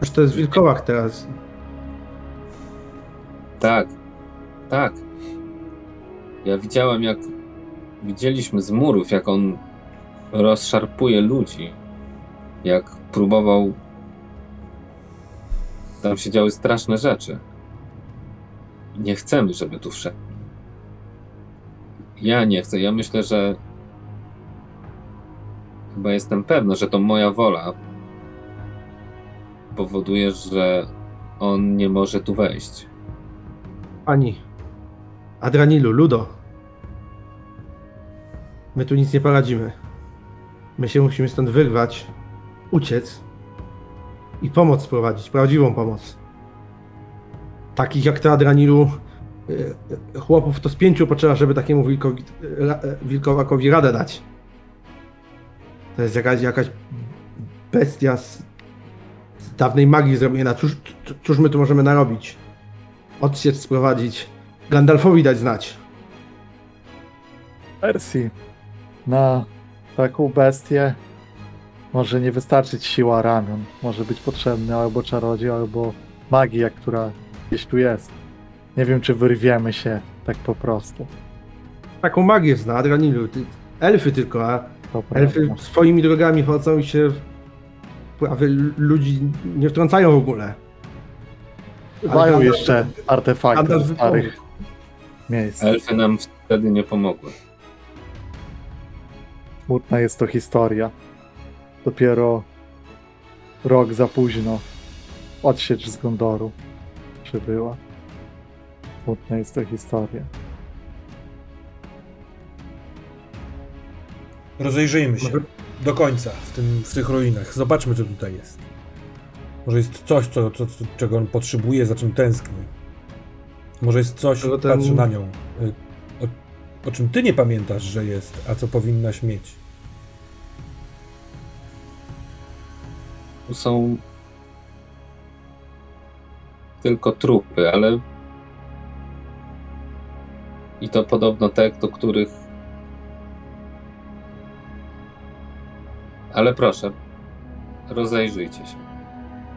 Już to jest wilkołak teraz. Tak, tak. Ja widziałem, jak widzieliśmy z murów, jak on rozszarpuje ludzi, jak próbował. Tam się działy straszne rzeczy. Nie chcemy, żeby tu wszedł. Ja nie chcę. Ja myślę, że chyba jestem pewna, że to moja wola powoduje, że on nie może tu wejść. Ani. Adranilu, Ludo. My tu nic nie poradzimy. My się musimy stąd wyrwać, uciec i pomoc sprowadzić, prawdziwą pomoc. Takich jak ty, Adranilu, y, y, chłopów to z pięciu potrzeba, żeby takiemu wilkowi, wilkołakowi radę dać. To jest jakaś, jakaś bestia z, z dawnej magii zrobiona. Cóż, cóż my tu możemy narobić? Odsiecz sprowadzić. Gandalfowi dać znać. Persji. Na taką bestię może nie wystarczyć siła ramion. Może być potrzebny albo czarodziej, albo magia, która gdzieś tu jest. Nie wiem, czy wyrwiemy się tak po prostu. Taką magię zna Adranilu. Elfy tylko, a elfy swoimi drogami chodzą i się prawie ludzi nie wtrącają w ogóle. Mają jeszcze artefakty starych miejsc. Elfy nam wtedy nie pomogły. Smutna jest to historia. Dopiero rok za późno odsiecz z Gondoru przybyła. Smutna jest to historia. Rozejrzyjmy się do końca w, tym, w tych ruinach. Zobaczmy, co tutaj jest. Może jest coś, co, co, czego on potrzebuje, za czym tęskni. Może jest coś, ten... patrzy na nią, y, o, czym ty nie pamiętasz, że jest, a co powinnaś mieć. Tu są tylko trupy, ale i to podobno te, do których. Ale proszę, rozejrzyjcie się.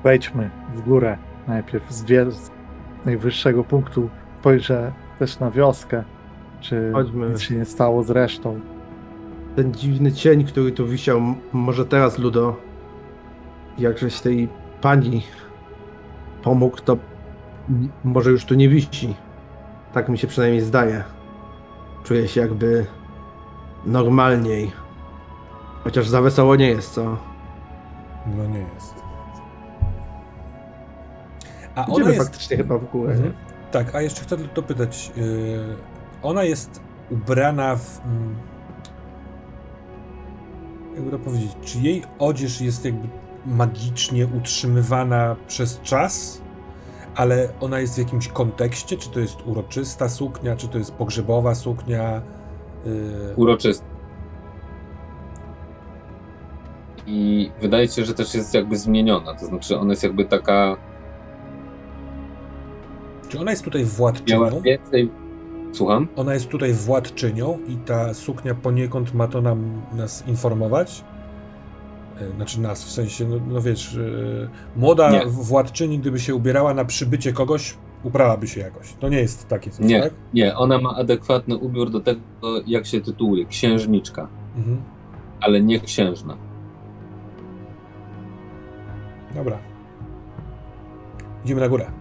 Wejdźmy w górę najpierw z, z najwyższego punktu. Spojrzę też na wioskę, czy Chodźmy. nic się nie stało z resztą. Ten dziwny cień, który tu wisiał, może teraz, Ludo, jakżeś tej pani pomógł, to może już tu nie wisi. Tak mi się przynajmniej zdaje. Czuję się jakby normalniej. Chociaż za wesoło nie jest, co? No nie jest. A Idziemy ona jest... faktycznie chyba w górę, mhm. Tak, a jeszcze chcę dopytać. Yy, ona jest ubrana w... Mm, jakby to powiedzieć, czy jej odzież jest jakby magicznie utrzymywana przez czas? ale ona jest w jakimś kontekście? Czy to jest uroczysta suknia, czy to jest pogrzebowa suknia? Yy... Uroczysta. I wydaje się, że też jest jakby zmieniona, to znaczy ona jest jakby taka... Czy ona jest tutaj władczynią? Miała więcej... Słucham? Ona jest tutaj władczynią i ta suknia poniekąd ma to nam, nas informować? E, znaczy nas, w sensie, no, no wiesz, yy, młoda nie. władczyni, gdyby się ubierała na przybycie kogoś, uprałaby się jakoś. To nie jest takie coś, nie, tak? Nie, ona ma adekwatny ubiór do tego, jak się tytułuje, księżniczka, mhm. ale nie księżna. Dobra. Idziemy na górę.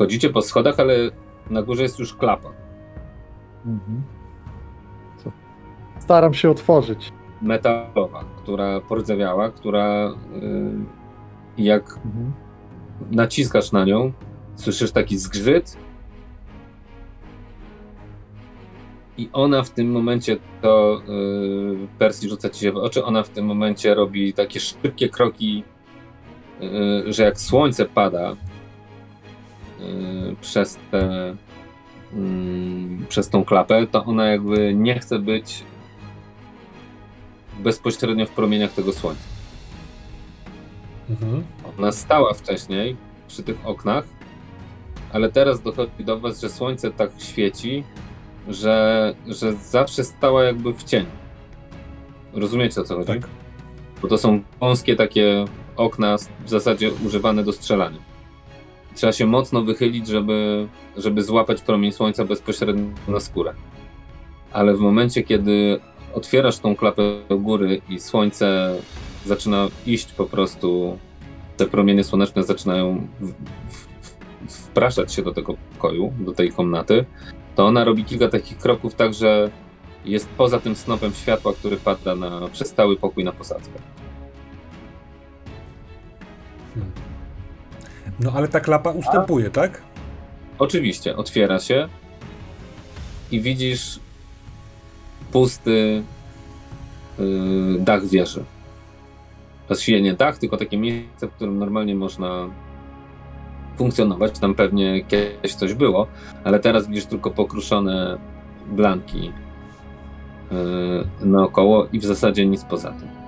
Wchodzicie po schodach, ale na górze jest już klapa. Mhm. Staram się otworzyć. Metalowa, która pordzewiała, która yy, jak mhm. naciskasz na nią, słyszysz taki zgrzyt i ona w tym momencie to yy, Persji rzuca ci się w oczy, ona w tym momencie robi takie szybkie kroki, yy, że jak słońce pada przez te mm, przez tą klapę, to ona jakby nie chce być bezpośrednio w promieniach tego słońca. Mhm. Ona stała wcześniej przy tych oknach, ale teraz dochodzi do was, że słońce tak świeci, że, że zawsze stała jakby w cieniu. Rozumiecie o co chodzi? Tak. Bo to są wąskie takie okna w zasadzie używane do strzelania. Trzeba się mocno wychylić, żeby, żeby złapać promień słońca bezpośrednio na skórę. Ale w momencie, kiedy otwierasz tą klapę do góry i słońce zaczyna iść po prostu, te promienie słoneczne zaczynają wpraszać się do tego pokoju, do tej komnaty, to ona robi kilka takich kroków tak, że jest poza tym snopem światła, który pada na, przez cały pokój na posadzkę. No ale ta klapa ustępuje, A? tak? Oczywiście, otwiera się i widzisz pusty yy, dach wieży. Właściwie dach, tylko takie miejsce, w którym normalnie można funkcjonować. Tam pewnie kiedyś coś było, ale teraz widzisz tylko pokruszone blanki yy, naokoło i w zasadzie nic poza tym.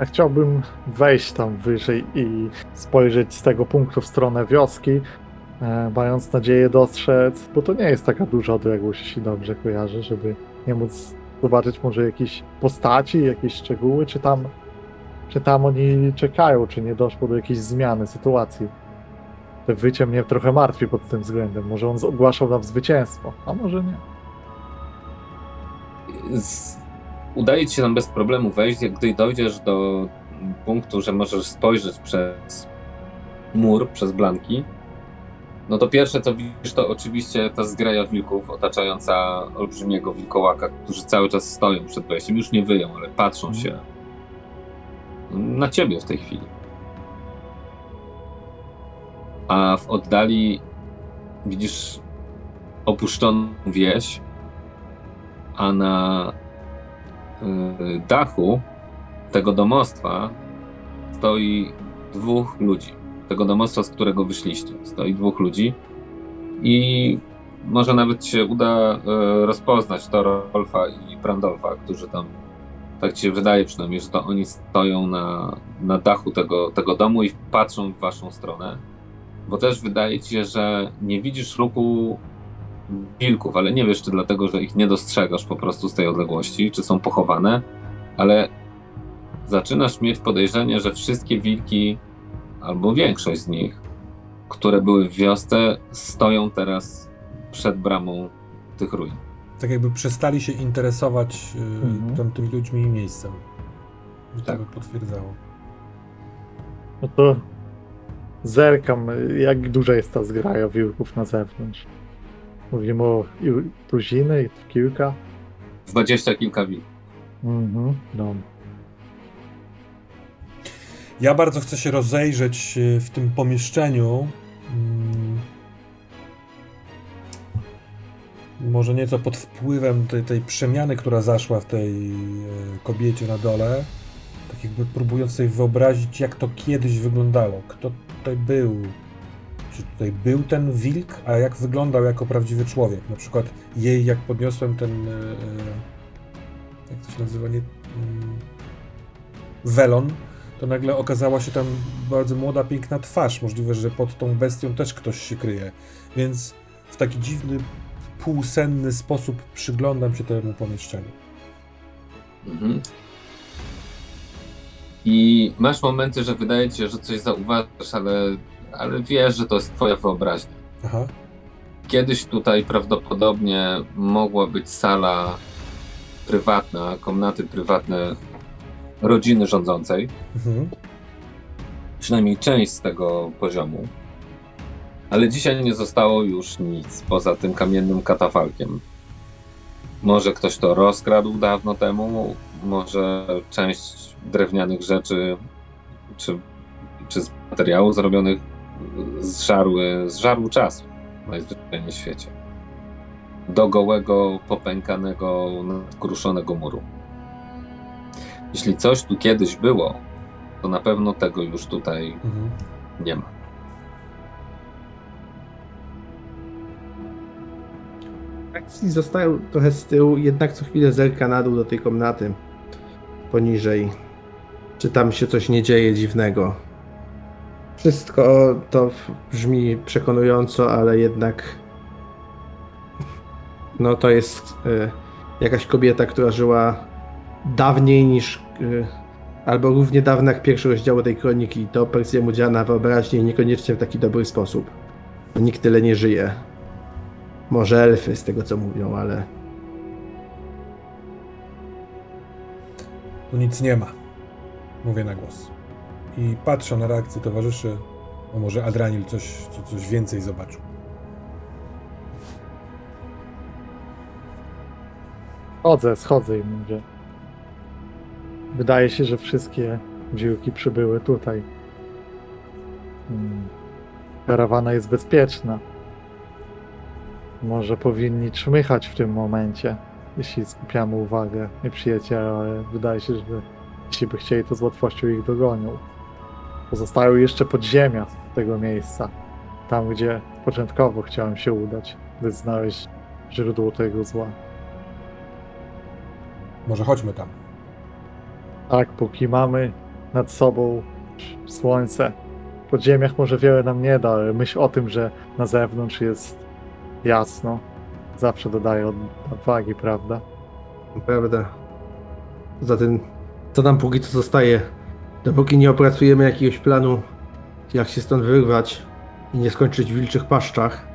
Chciałbym wejść tam wyżej i spojrzeć z tego punktu w stronę wioski, e, mając nadzieję dostrzec, bo to nie jest taka duża odległość, jeśli dobrze kojarzę, żeby nie móc zobaczyć może jakieś postaci, jakieś szczegóły, czy tam, czy tam oni czekają, czy nie doszło do jakiejś zmiany sytuacji. Te wycie mnie trochę martwi pod tym względem. Może on ogłaszał nam zwycięstwo, a może nie. Z... Udaje ci się tam bez problemu wejść, gdy dojdziesz do punktu, że możesz spojrzeć przez mur, przez blanki, no to pierwsze co widzisz to oczywiście ta zgraja wilków otaczająca olbrzymiego wilkołaka, którzy cały czas stoją przed wejściem. Już nie wyją, ale patrzą się na ciebie w tej chwili. A w oddali widzisz opuszczoną wieś, a na dachu tego domostwa stoi dwóch ludzi tego domostwa, z którego wyszliście. Stoi dwóch ludzi i może nawet się uda e, rozpoznać Torolfa i Brandolfa, którzy tam, tak się wydaje przynajmniej, że to oni stoją na, na dachu tego, tego domu i patrzą w waszą stronę. Bo też wydaje ci się, że nie widzisz ruchu wilków, ale nie wiesz, czy dlatego, że ich nie dostrzegasz po prostu z tej odległości, czy są pochowane, ale zaczynasz mieć podejrzenie, że wszystkie wilki albo większość z nich, które były w wiosce, stoją teraz przed bramą tych ruin. Tak jakby przestali się interesować y, mhm. tymi ludźmi i miejscem. I tak. to by potwierdzało. No to zerkam, jak duża jest ta zgraja wilków na zewnątrz. Mówimy o tuziny, kilka? Dwadzieścia kilka wilków. Mhm, dobra. Ja bardzo chcę się rozejrzeć e, w tym pomieszczeniu. Mm. Może nieco pod wpływem tej, tej przemiany, która zaszła w tej e, kobiecie na dole. Tak jakby próbując sobie wyobrazić, jak to kiedyś wyglądało. Kto tutaj był? Czy tutaj był ten wilk, a jak wyglądał jako prawdziwy człowiek? Na przykład jej, jak podniosłem ten. E, jak to się nazywa? Nie, mm, welon to nagle okazała się tam bardzo młoda, piękna twarz. Możliwe, że pod tą bestią też ktoś się kryje. Więc w taki dziwny, półsenny sposób przyglądam się temu pomieszczeniu. Mhm. I masz momenty, że wydaje ci się, że coś zauważasz, ale, ale wiesz, że to jest twoja wyobraźnia. Aha. Kiedyś tutaj prawdopodobnie mogła być sala prywatna, komnaty prywatne rodziny rządzącej. Mhm. Przynajmniej część z tego poziomu. Ale dzisiaj nie zostało już nic poza tym kamiennym katafalkiem. Może ktoś to rozkradł dawno temu, może część drewnianych rzeczy czy, czy z materiałów zrobionych zżarły, zżarł czas najzwyczajniej w świecie. Do gołego, popękanego, nadkruszonego muru. Jeśli coś tu kiedyś było, to na pewno tego już tutaj mhm. nie ma. Akcji zostają trochę z tyłu, jednak co chwilę zerka na dół do tej komnaty poniżej. Czy tam się coś nie dzieje dziwnego? Wszystko to brzmi przekonująco, ale jednak no to jest y, jakaś kobieta, która żyła dawniej niż y, albo równie dawno jak pierwszy rozdział tej kroniki. To Persjemu działa na wyobraźnię niekoniecznie w taki dobry sposób. Nikt tyle nie żyje. Może elfy z tego co mówią, ale... Tu nic nie ma. Mówię na głos. I patrzę na reakcję towarzyszy. A może Adranil coś, coś więcej zobaczył. Chodzę, schodzę i mówię. Wydaje się, że wszystkie wilki przybyły tutaj. Hmm. Karawana jest bezpieczna. Może powinni czmychać w tym momencie, jeśli skupiamy uwagę nieprzyjaciela, ale wydaje się, że jeśli by chcieli, to z łatwością ich dogonią. Pozostają jeszcze podziemia tego miejsca, tam gdzie początkowo chciałem się udać, by znaleźć źródło tego zła. Może chodźmy tam. Tak, póki mamy nad sobą słońce. W podziemiach może wiele nam nie da, ale myśl o tym, że na zewnątrz jest jasno, zawsze dodaje odwagi, prawda? Prawda. Zatem, co nam póki co zostaje? Dopóki nie opracujemy jakiegoś planu, jak się stąd wyrwać i nie skończyć w wilczych paszczach,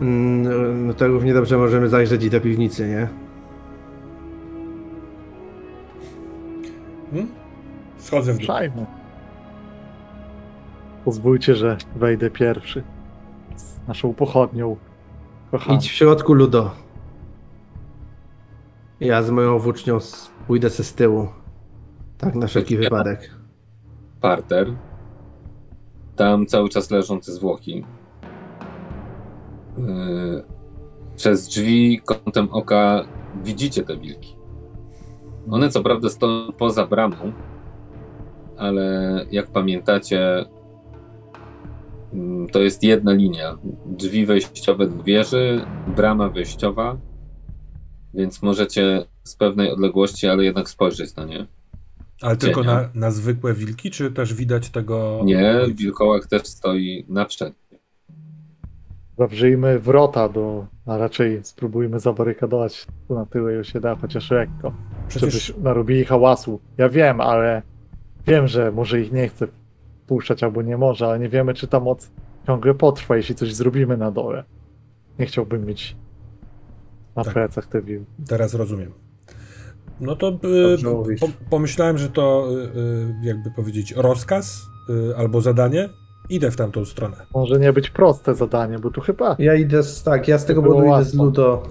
mm, no to równie dobrze możemy zajrzeć i do piwnicy, nie? Hmm? Schodzę w dół. Szajmy. Pozwólcie, że wejdę pierwszy z naszą pochodnią. Kocham. Idź w środku, Ludo. Ja z moją włócznią pójdę se z tyłu. Tak, na wszelki wypadek. Parter. Tam cały czas leżą te zwłoki. Yy, przez drzwi kątem oka widzicie te wilki. One co prawda stoją poza bramą, ale jak pamiętacie, mm, to jest jedna linia. Drzwi wejściowe do wieży, brama wejściowa, więc możecie z pewnej odległości, ale jednak spojrzeć na nie. Ale tylko na, na zwykłe wilki, czy też widać tego? Nie, wilkołak też stoi na przednie. Zawrzyjmy wrota do, a raczej spróbujmy zabarykadować tu na tyle, już się da, chociaż lekko. Przecież... Żebyś narobili hałasu. Ja wiem, ale wiem, że może ich nie chce puszczać albo nie może, ale nie wiemy, czy ta moc ciągle potrwa, jeśli coś zrobimy na dole. Nie chciałbym mieć na tak. plecach te wilki. Teraz rozumiem. No to y, po, pomyślałem, że to y, y, jakby powiedzieć rozkaz y, albo zadanie. Idę w tamtą stronę. Może nie być proste zadanie, bo tu chyba. Ja idę z, tak, ja z tego powodu idę z Ludo.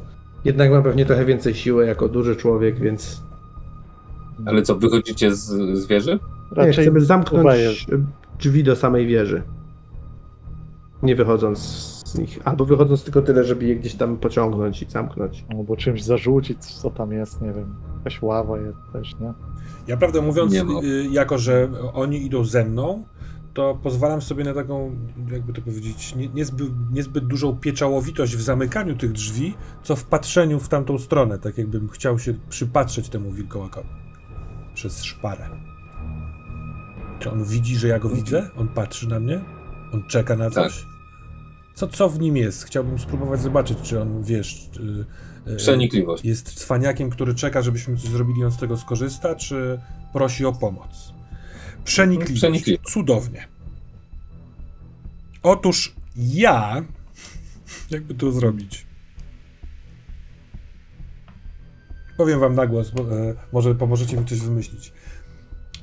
Jednak mam pewnie trochę więcej siły jako duży człowiek, więc. Ale co, wychodzicie z, z wieży? Raczej nie, chcemy zamknąć drzwi do samej wieży. Nie wychodząc z nich. Albo wychodząc tylko tyle, żeby je gdzieś tam pociągnąć i zamknąć. Albo czymś zarzucić, co tam jest, nie wiem. Jakaś ława jest też, nie? Ja prawdę mówiąc, y, jako że oni idą ze mną, to pozwalam sobie na taką, jakby to powiedzieć, nie, niezbyt, niezbyt dużą pieczałowitość w zamykaniu tych drzwi, co w patrzeniu w tamtą stronę, tak jakbym chciał się przypatrzeć temu wilkołakowi przez szparę. Czy on widzi, że ja go widzę? On patrzy na mnie? On czeka na coś? Tak. Co, co w nim jest? Chciałbym spróbować zobaczyć, czy on, wiesz... Yy, Przenikliwość. Jest cwaniakiem, który czeka, żebyśmy coś zrobili, on z tego skorzysta, czy prosi o pomoc? Przenikliwość. Przenikliwość. Cudownie. Otóż ja... Jakby to zrobić? Powiem wam na głos, bo, e, może pomożecie mi coś wymyślić.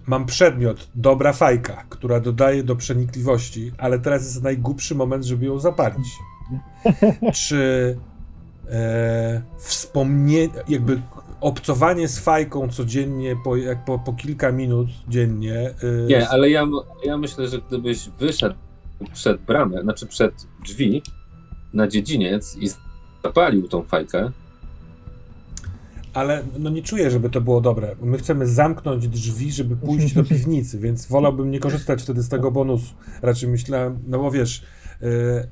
Mam przedmiot, dobra fajka, która dodaje do przenikliwości, ale teraz jest najgłupszy moment, żeby ją zapalić. Czy e, wspomnienie, jakby obcowanie z fajką codziennie, po, jak po, po kilka minut dziennie. E, Nie, ale ja, ja myślę, że gdybyś wyszedł przed bramę, znaczy przed drzwi na dziedziniec i zapalił tą fajkę, ale no nie czuję, żeby to było dobre. My chcemy zamknąć drzwi, żeby pójść do piwnicy, więc wolałbym nie korzystać wtedy z tego bonusu. Raczej myślałem, no bo wiesz, yy,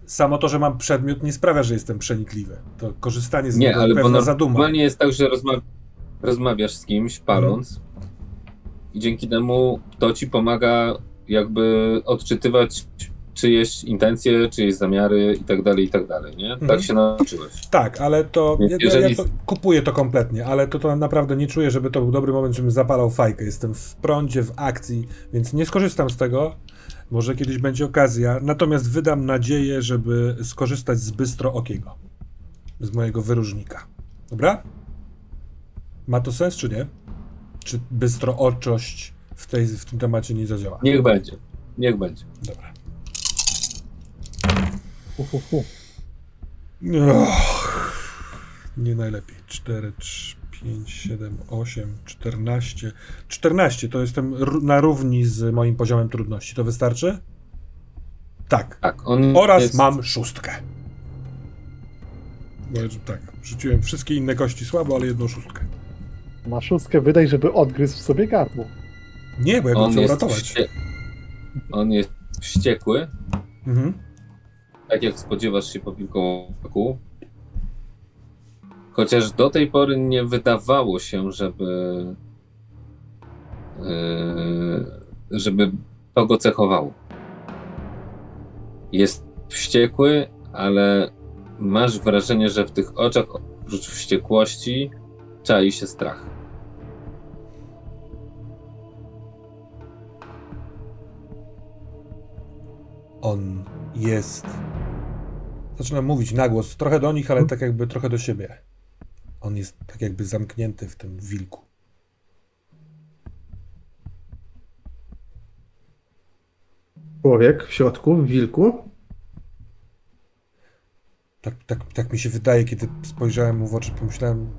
samo to, że mam przedmiot nie sprawia, że jestem przenikliwy. To korzystanie z nie, niego ale pewna bo zaduma. Nie jest tak, że rozma rozmawiasz z kimś, paląc hmm. i dzięki temu to ci pomaga jakby odczytywać czyjeś intencje, czyjeś zamiary i tak dalej, i tak dalej, nie? Tak mhm. się nauczyłeś. Tak, ale to, ja, jeżeli... ja to kupuję to kompletnie, ale to, to naprawdę nie czuję, żeby to był dobry moment, żebym zapalał fajkę. Jestem w prądzie, w akcji, więc nie skorzystam z tego. Może kiedyś będzie okazja. Natomiast wydam nadzieję, żeby skorzystać z bystro okiego. Z mojego wyróżnika. Dobra? Ma to sens, czy nie? Czy bystro oczość w, tej, w tym temacie nie zadziała? Niech będzie. Niech będzie. Dobra. Uhuhu. Oh, nie najlepiej. 4, 3, 5, 7, 8, 14. 14 to jestem na równi z moim poziomem trudności. To wystarczy? Tak. Tak. On Oraz jest... mam szóstkę. Tak, rzuciłem wszystkie inne kości słabo, ale jedną szóstkę. Ma szóstkę, wydaj, żeby odgryzł w sobie gardło. Nie, bo ja go chcę uratować. Wście... On jest wściekły. Mhm. Tak jak spodziewasz się po wilkołaku. Chociaż do tej pory nie wydawało się, żeby yy, żeby to go cechowało. Jest wściekły, ale masz wrażenie, że w tych oczach oprócz wściekłości czai się strach. On jest. Zaczynam mówić na głos, trochę do nich, ale tak jakby trochę do siebie. On jest tak jakby zamknięty w tym wilku. Człowiek w środku, w wilku. Tak, tak, tak mi się wydaje, kiedy spojrzałem mu w oczy, pomyślałem,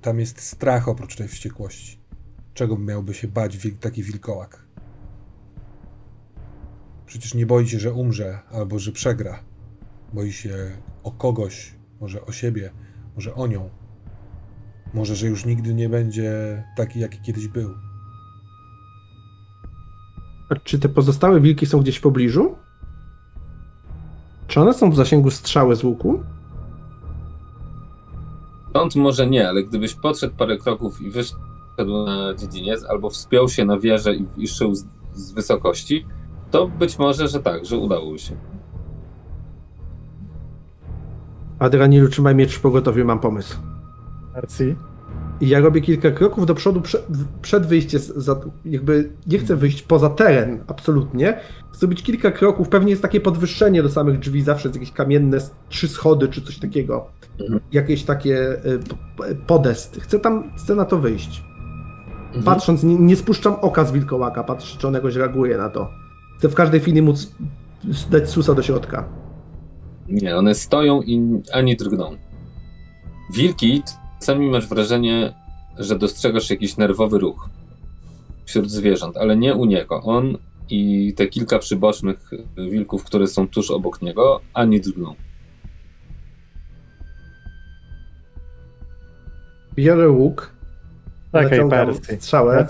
tam jest strach oprócz tej wściekłości. Czego miałby się bać taki wilkołak? Przecież nie boi się, że umrze albo że przegra. Boi się o kogoś, może o siebie, może o nią. Może, że już nigdy nie będzie taki, jaki kiedyś był. A czy te pozostałe wilki są gdzieś w pobliżu? Czy one są w zasięgu strzały z łuku? Stąd może nie, ale gdybyś podszedł parę kroków i wyszedł na dziedziniec, albo wspiął się na wieżę i, i szył z, z wysokości, to być może, że tak, że udało się. Adrianilu, trzymaj miecz w pogotowiu, mam pomysł. Arci? I ja robię kilka kroków do przodu przed, przed wyjściem, za, jakby nie chcę wyjść poza teren, absolutnie. Chcę zrobić kilka kroków, pewnie jest takie podwyższenie do samych drzwi, zawsze jest jakieś kamienne trzy schody czy coś takiego. Mhm. Jakieś takie y, podest. Chcę tam, chcę na to wyjść. Mhm. Patrząc, nie, nie, spuszczam oka z wilkołaka, patrzę, czy on jakoś reaguje na to. Chcę w każdej chwili móc dać susa do środka. Nie, one stoją i ani drgną. Wilki Czasami masz wrażenie, że dostrzegasz jakiś nerwowy ruch wśród zwierząt, ale nie u niego. On i te kilka przybocznych wilków, które są tuż obok niego, ani drgną. Biorę łuk. Takiej persji. Strzałę.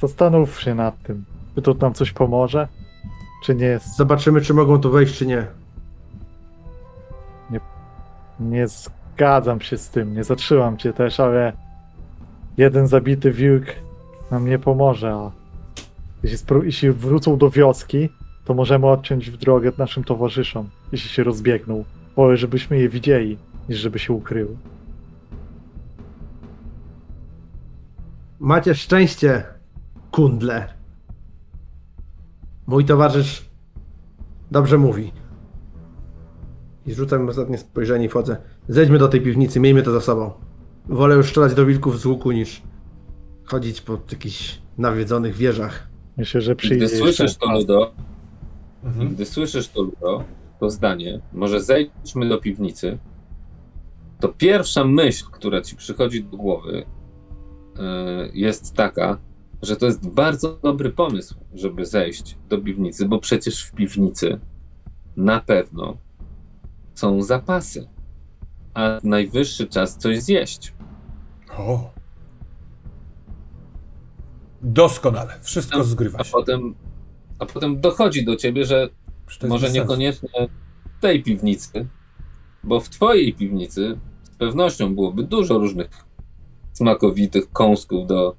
Zastanów się nad tym. Czy to nam coś pomoże? Czy nie jest. Zobaczymy, czy mogą tu wejść, czy. Nie, nie Zgadzam się z tym, nie zatrzymam cię też, ale jeden zabity wilk nam nie pomoże, a jeśli, jeśli wrócą do wioski, to możemy odciąć w drogę naszym towarzyszom, jeśli się rozbiegną. Wolę, żebyśmy je widzieli, niż żeby się ukryły. Macie szczęście, kundle. Mój towarzysz dobrze mówi. I rzucam ostatnie spojrzenie i wchodzę. Zejdźmy do tej piwnicy, miejmy to za sobą. Wolę już strzelać do wilków z łuku niż chodzić po jakichś nawiedzonych wieżach. Myślę, że przyjdzie. Gdy słyszysz to, Ludo, mhm. gdy słyszysz to, Ludo, to zdanie, może zejdźmy do piwnicy, to pierwsza myśl, która ci przychodzi do głowy, yy, jest taka, że to jest bardzo dobry pomysł, żeby zejść do piwnicy, bo przecież w piwnicy na pewno są zapasy a najwyższy czas coś zjeść. O. Doskonale, wszystko a, zgrywa się. A potem, a potem dochodzi do ciebie, że może niekoniecznie w tej piwnicy, bo w twojej piwnicy z pewnością byłoby dużo różnych smakowitych kąsków do,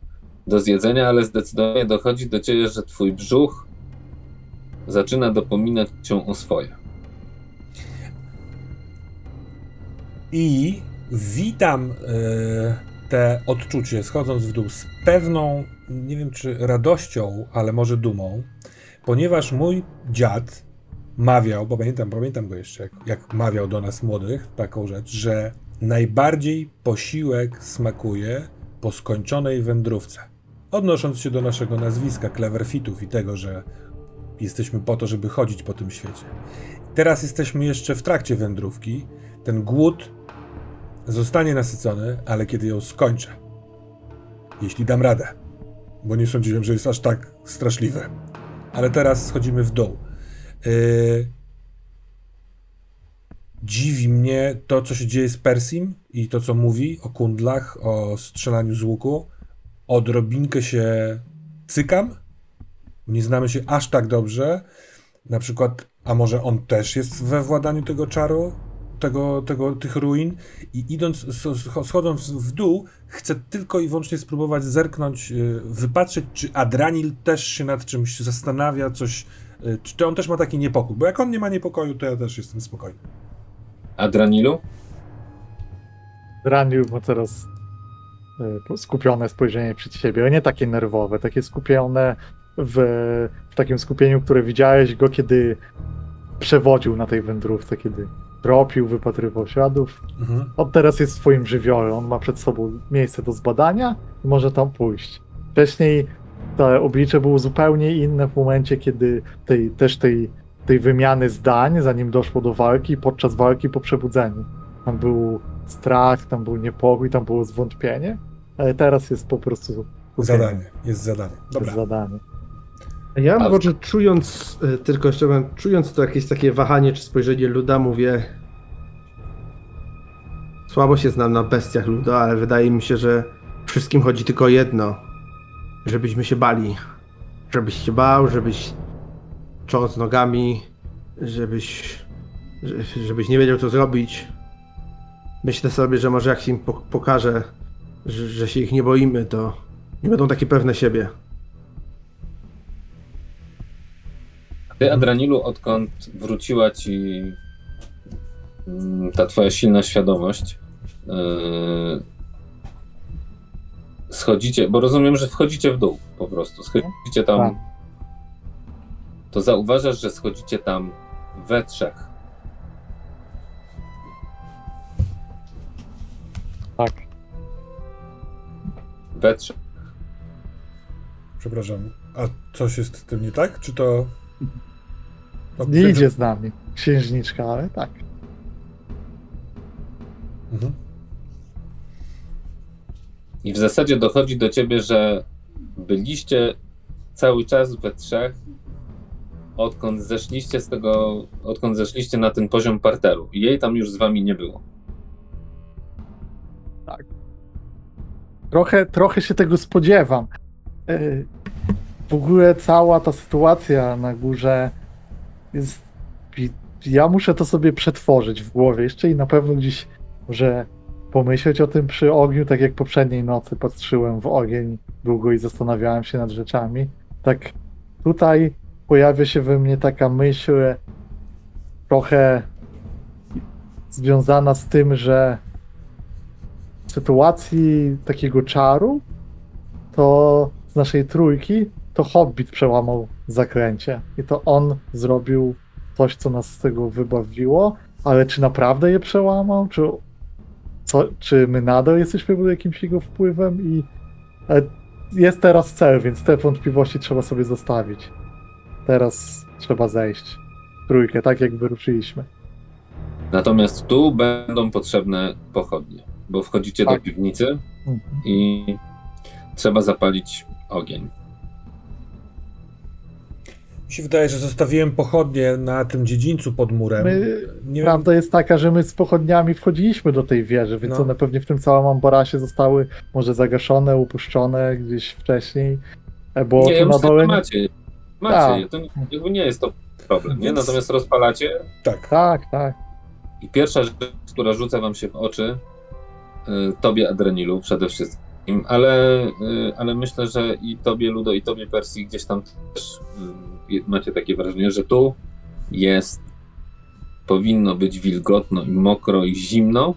do zjedzenia, ale zdecydowanie dochodzi do ciebie, że twój brzuch zaczyna dopominać cię o swoje. I witam e, te odczucie, schodząc w dół z pewną, nie wiem czy radością, ale może dumą, ponieważ mój dziad mawiał, bo pamiętam, pamiętam go jeszcze, jak, jak mawiał do nas młodych taką rzecz, że najbardziej posiłek smakuje po skończonej wędrówce. Odnosząc się do naszego nazwiska, Cleverfitów i tego, że jesteśmy po to, żeby chodzić po tym świecie. Teraz jesteśmy jeszcze w trakcie wędrówki. Ten głód zostanie nasycony, ale kiedy ją skończę. Jeśli dam radę. Bo nie sądziłem, że jest aż tak straszliwe. Ale teraz schodzimy w dół. Yy... Dziwi mnie to, co się dzieje z Persim i to, co mówi o kundlach, o strzelaniu z łuku. Odrobinkę się cykam. Nie znamy się aż tak dobrze. Na przykład, a może on też jest we władaniu tego czaru? Tego, tego, tych ruin i idąc, schodząc w dół, chcę tylko i wyłącznie spróbować zerknąć, y, wypatrzeć, czy Adranil też się nad czymś zastanawia, coś, y, czy on też ma taki niepokój, bo jak on nie ma niepokoju, to ja też jestem spokojny. Adranilu? Adranil ma teraz y, skupione spojrzenie przed siebie, ale nie takie nerwowe, takie skupione w, w takim skupieniu, które widziałeś go, kiedy przewodził na tej wędrówce, kiedy tropił, wypatrywał śladów. Mhm. On teraz jest w swoim żywiole, on ma przed sobą miejsce do zbadania i może tam pójść. Wcześniej to oblicze było zupełnie inne w momencie, kiedy tej, też tej, tej wymiany zdań, zanim doszło do walki, podczas walki po przebudzeniu. Tam był strach, tam był niepokój, tam było zwątpienie, ale teraz jest po prostu... Zadanie, jest zadanie. Dobra. Jest zadanie. Ja może czując, e, tylko jeszcze czując to jakieś takie wahanie czy spojrzenie Luda, mówię. Słabo się znam na bestiach Luda, ale wydaje mi się, że wszystkim chodzi tylko o jedno. Żebyśmy się bali. Żebyś się bał, żebyś cząc nogami, żebyś, żebyś nie wiedział co zrobić. Myślę sobie, że może jak się im pokażę, że, że się ich nie boimy, to nie będą takie pewne siebie. Ty, Adranilu, odkąd wróciła ci mm, ta twoja silna świadomość, yy, schodzicie, bo rozumiem, że wchodzicie w dół po prostu, schodzicie tam, tak. to zauważasz, że schodzicie tam we trzech. Tak. We trzech. Przepraszam, a coś jest z tym nie tak? Czy to no, nie idzie z nami. Księżniczka, ale tak. Mhm. I w zasadzie dochodzi do ciebie, że byliście cały czas we trzech, odkąd zeszliście z tego, odkąd zeszliście na ten poziom parteru. I jej tam już z wami nie było. Tak. Trochę, trochę się tego spodziewam. E, w ogóle cała ta sytuacja na górze jest. Ja muszę to sobie przetworzyć w głowie jeszcze i na pewno gdzieś może pomyśleć o tym przy ogniu, tak jak poprzedniej nocy patrzyłem w ogień długo i zastanawiałem się nad rzeczami. Tak tutaj pojawia się we mnie taka myśl trochę związana z tym, że w sytuacji takiego czaru to z naszej trójki to Hobbit przełamał zakręcie i to on zrobił coś, co nas z tego wybawiło, ale czy naprawdę je przełamał? Czy, co, czy my nadal jesteśmy pod jakimś jego wpływem? I jest teraz cel, więc te wątpliwości trzeba sobie zostawić. Teraz trzeba zejść. Trójkę, tak jak wyruszyliśmy. Natomiast tu będą potrzebne pochodnie, bo wchodzicie tak. do piwnicy mhm. i trzeba zapalić ogień. Się wydaje, że zostawiłem pochodnie na tym dziedzińcu pod murem. My, nie prawda wiem... jest taka, że my z pochodniami wchodziliśmy do tej wieży, więc no. one pewnie w tym całym ambarasie zostały może zagaszone, upuszczone gdzieś wcześniej. E, bo nie, na dole... macie. Macie, tak. to nie jest to problem, nie? Natomiast rozpalacie. Tak. Tak, tak. I pierwsza rzecz, która rzuca wam się w oczy, y, tobie Adrenilu przede wszystkim, ale, y, ale myślę, że i tobie Ludo, i tobie Persji gdzieś tam też y, macie takie wrażenie, że tu jest, powinno być wilgotno i mokro i zimno,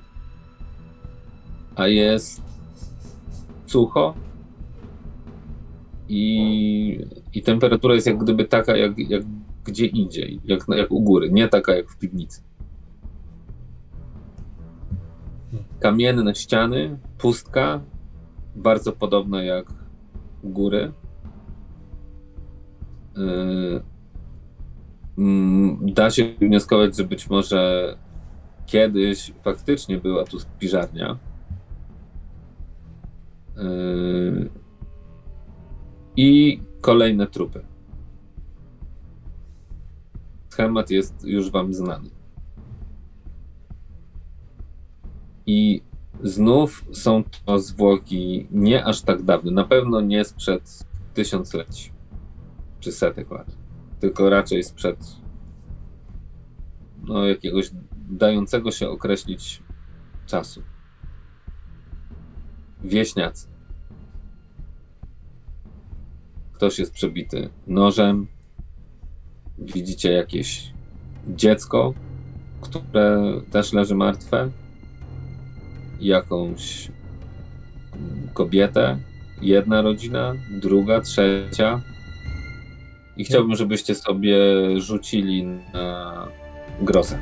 a jest sucho i, i temperatura jest jak gdyby taka, jak, jak gdzie indziej, jak, jak u góry, nie taka jak w piwnicy. Kamienne ściany, pustka, bardzo podobne jak góry. Yy, mm, da się wnioskować, że być może kiedyś faktycznie była tu spiżarnia. Yy, I kolejne trupy. Schemat jest już wam znany. I znów są to zwłoki nie aż tak dawne, na pewno nie sprzed tysiącleci czy setek lat, tylko raczej sprzed no, jakiegoś dającego się określić czasu. Wieśniacy. Ktoś jest przebity nożem. Widzicie jakieś dziecko, które też leży martwe. Jakąś kobietę. Jedna rodzina, druga, trzecia. I chciałbym, żebyście sobie rzucili na grozę.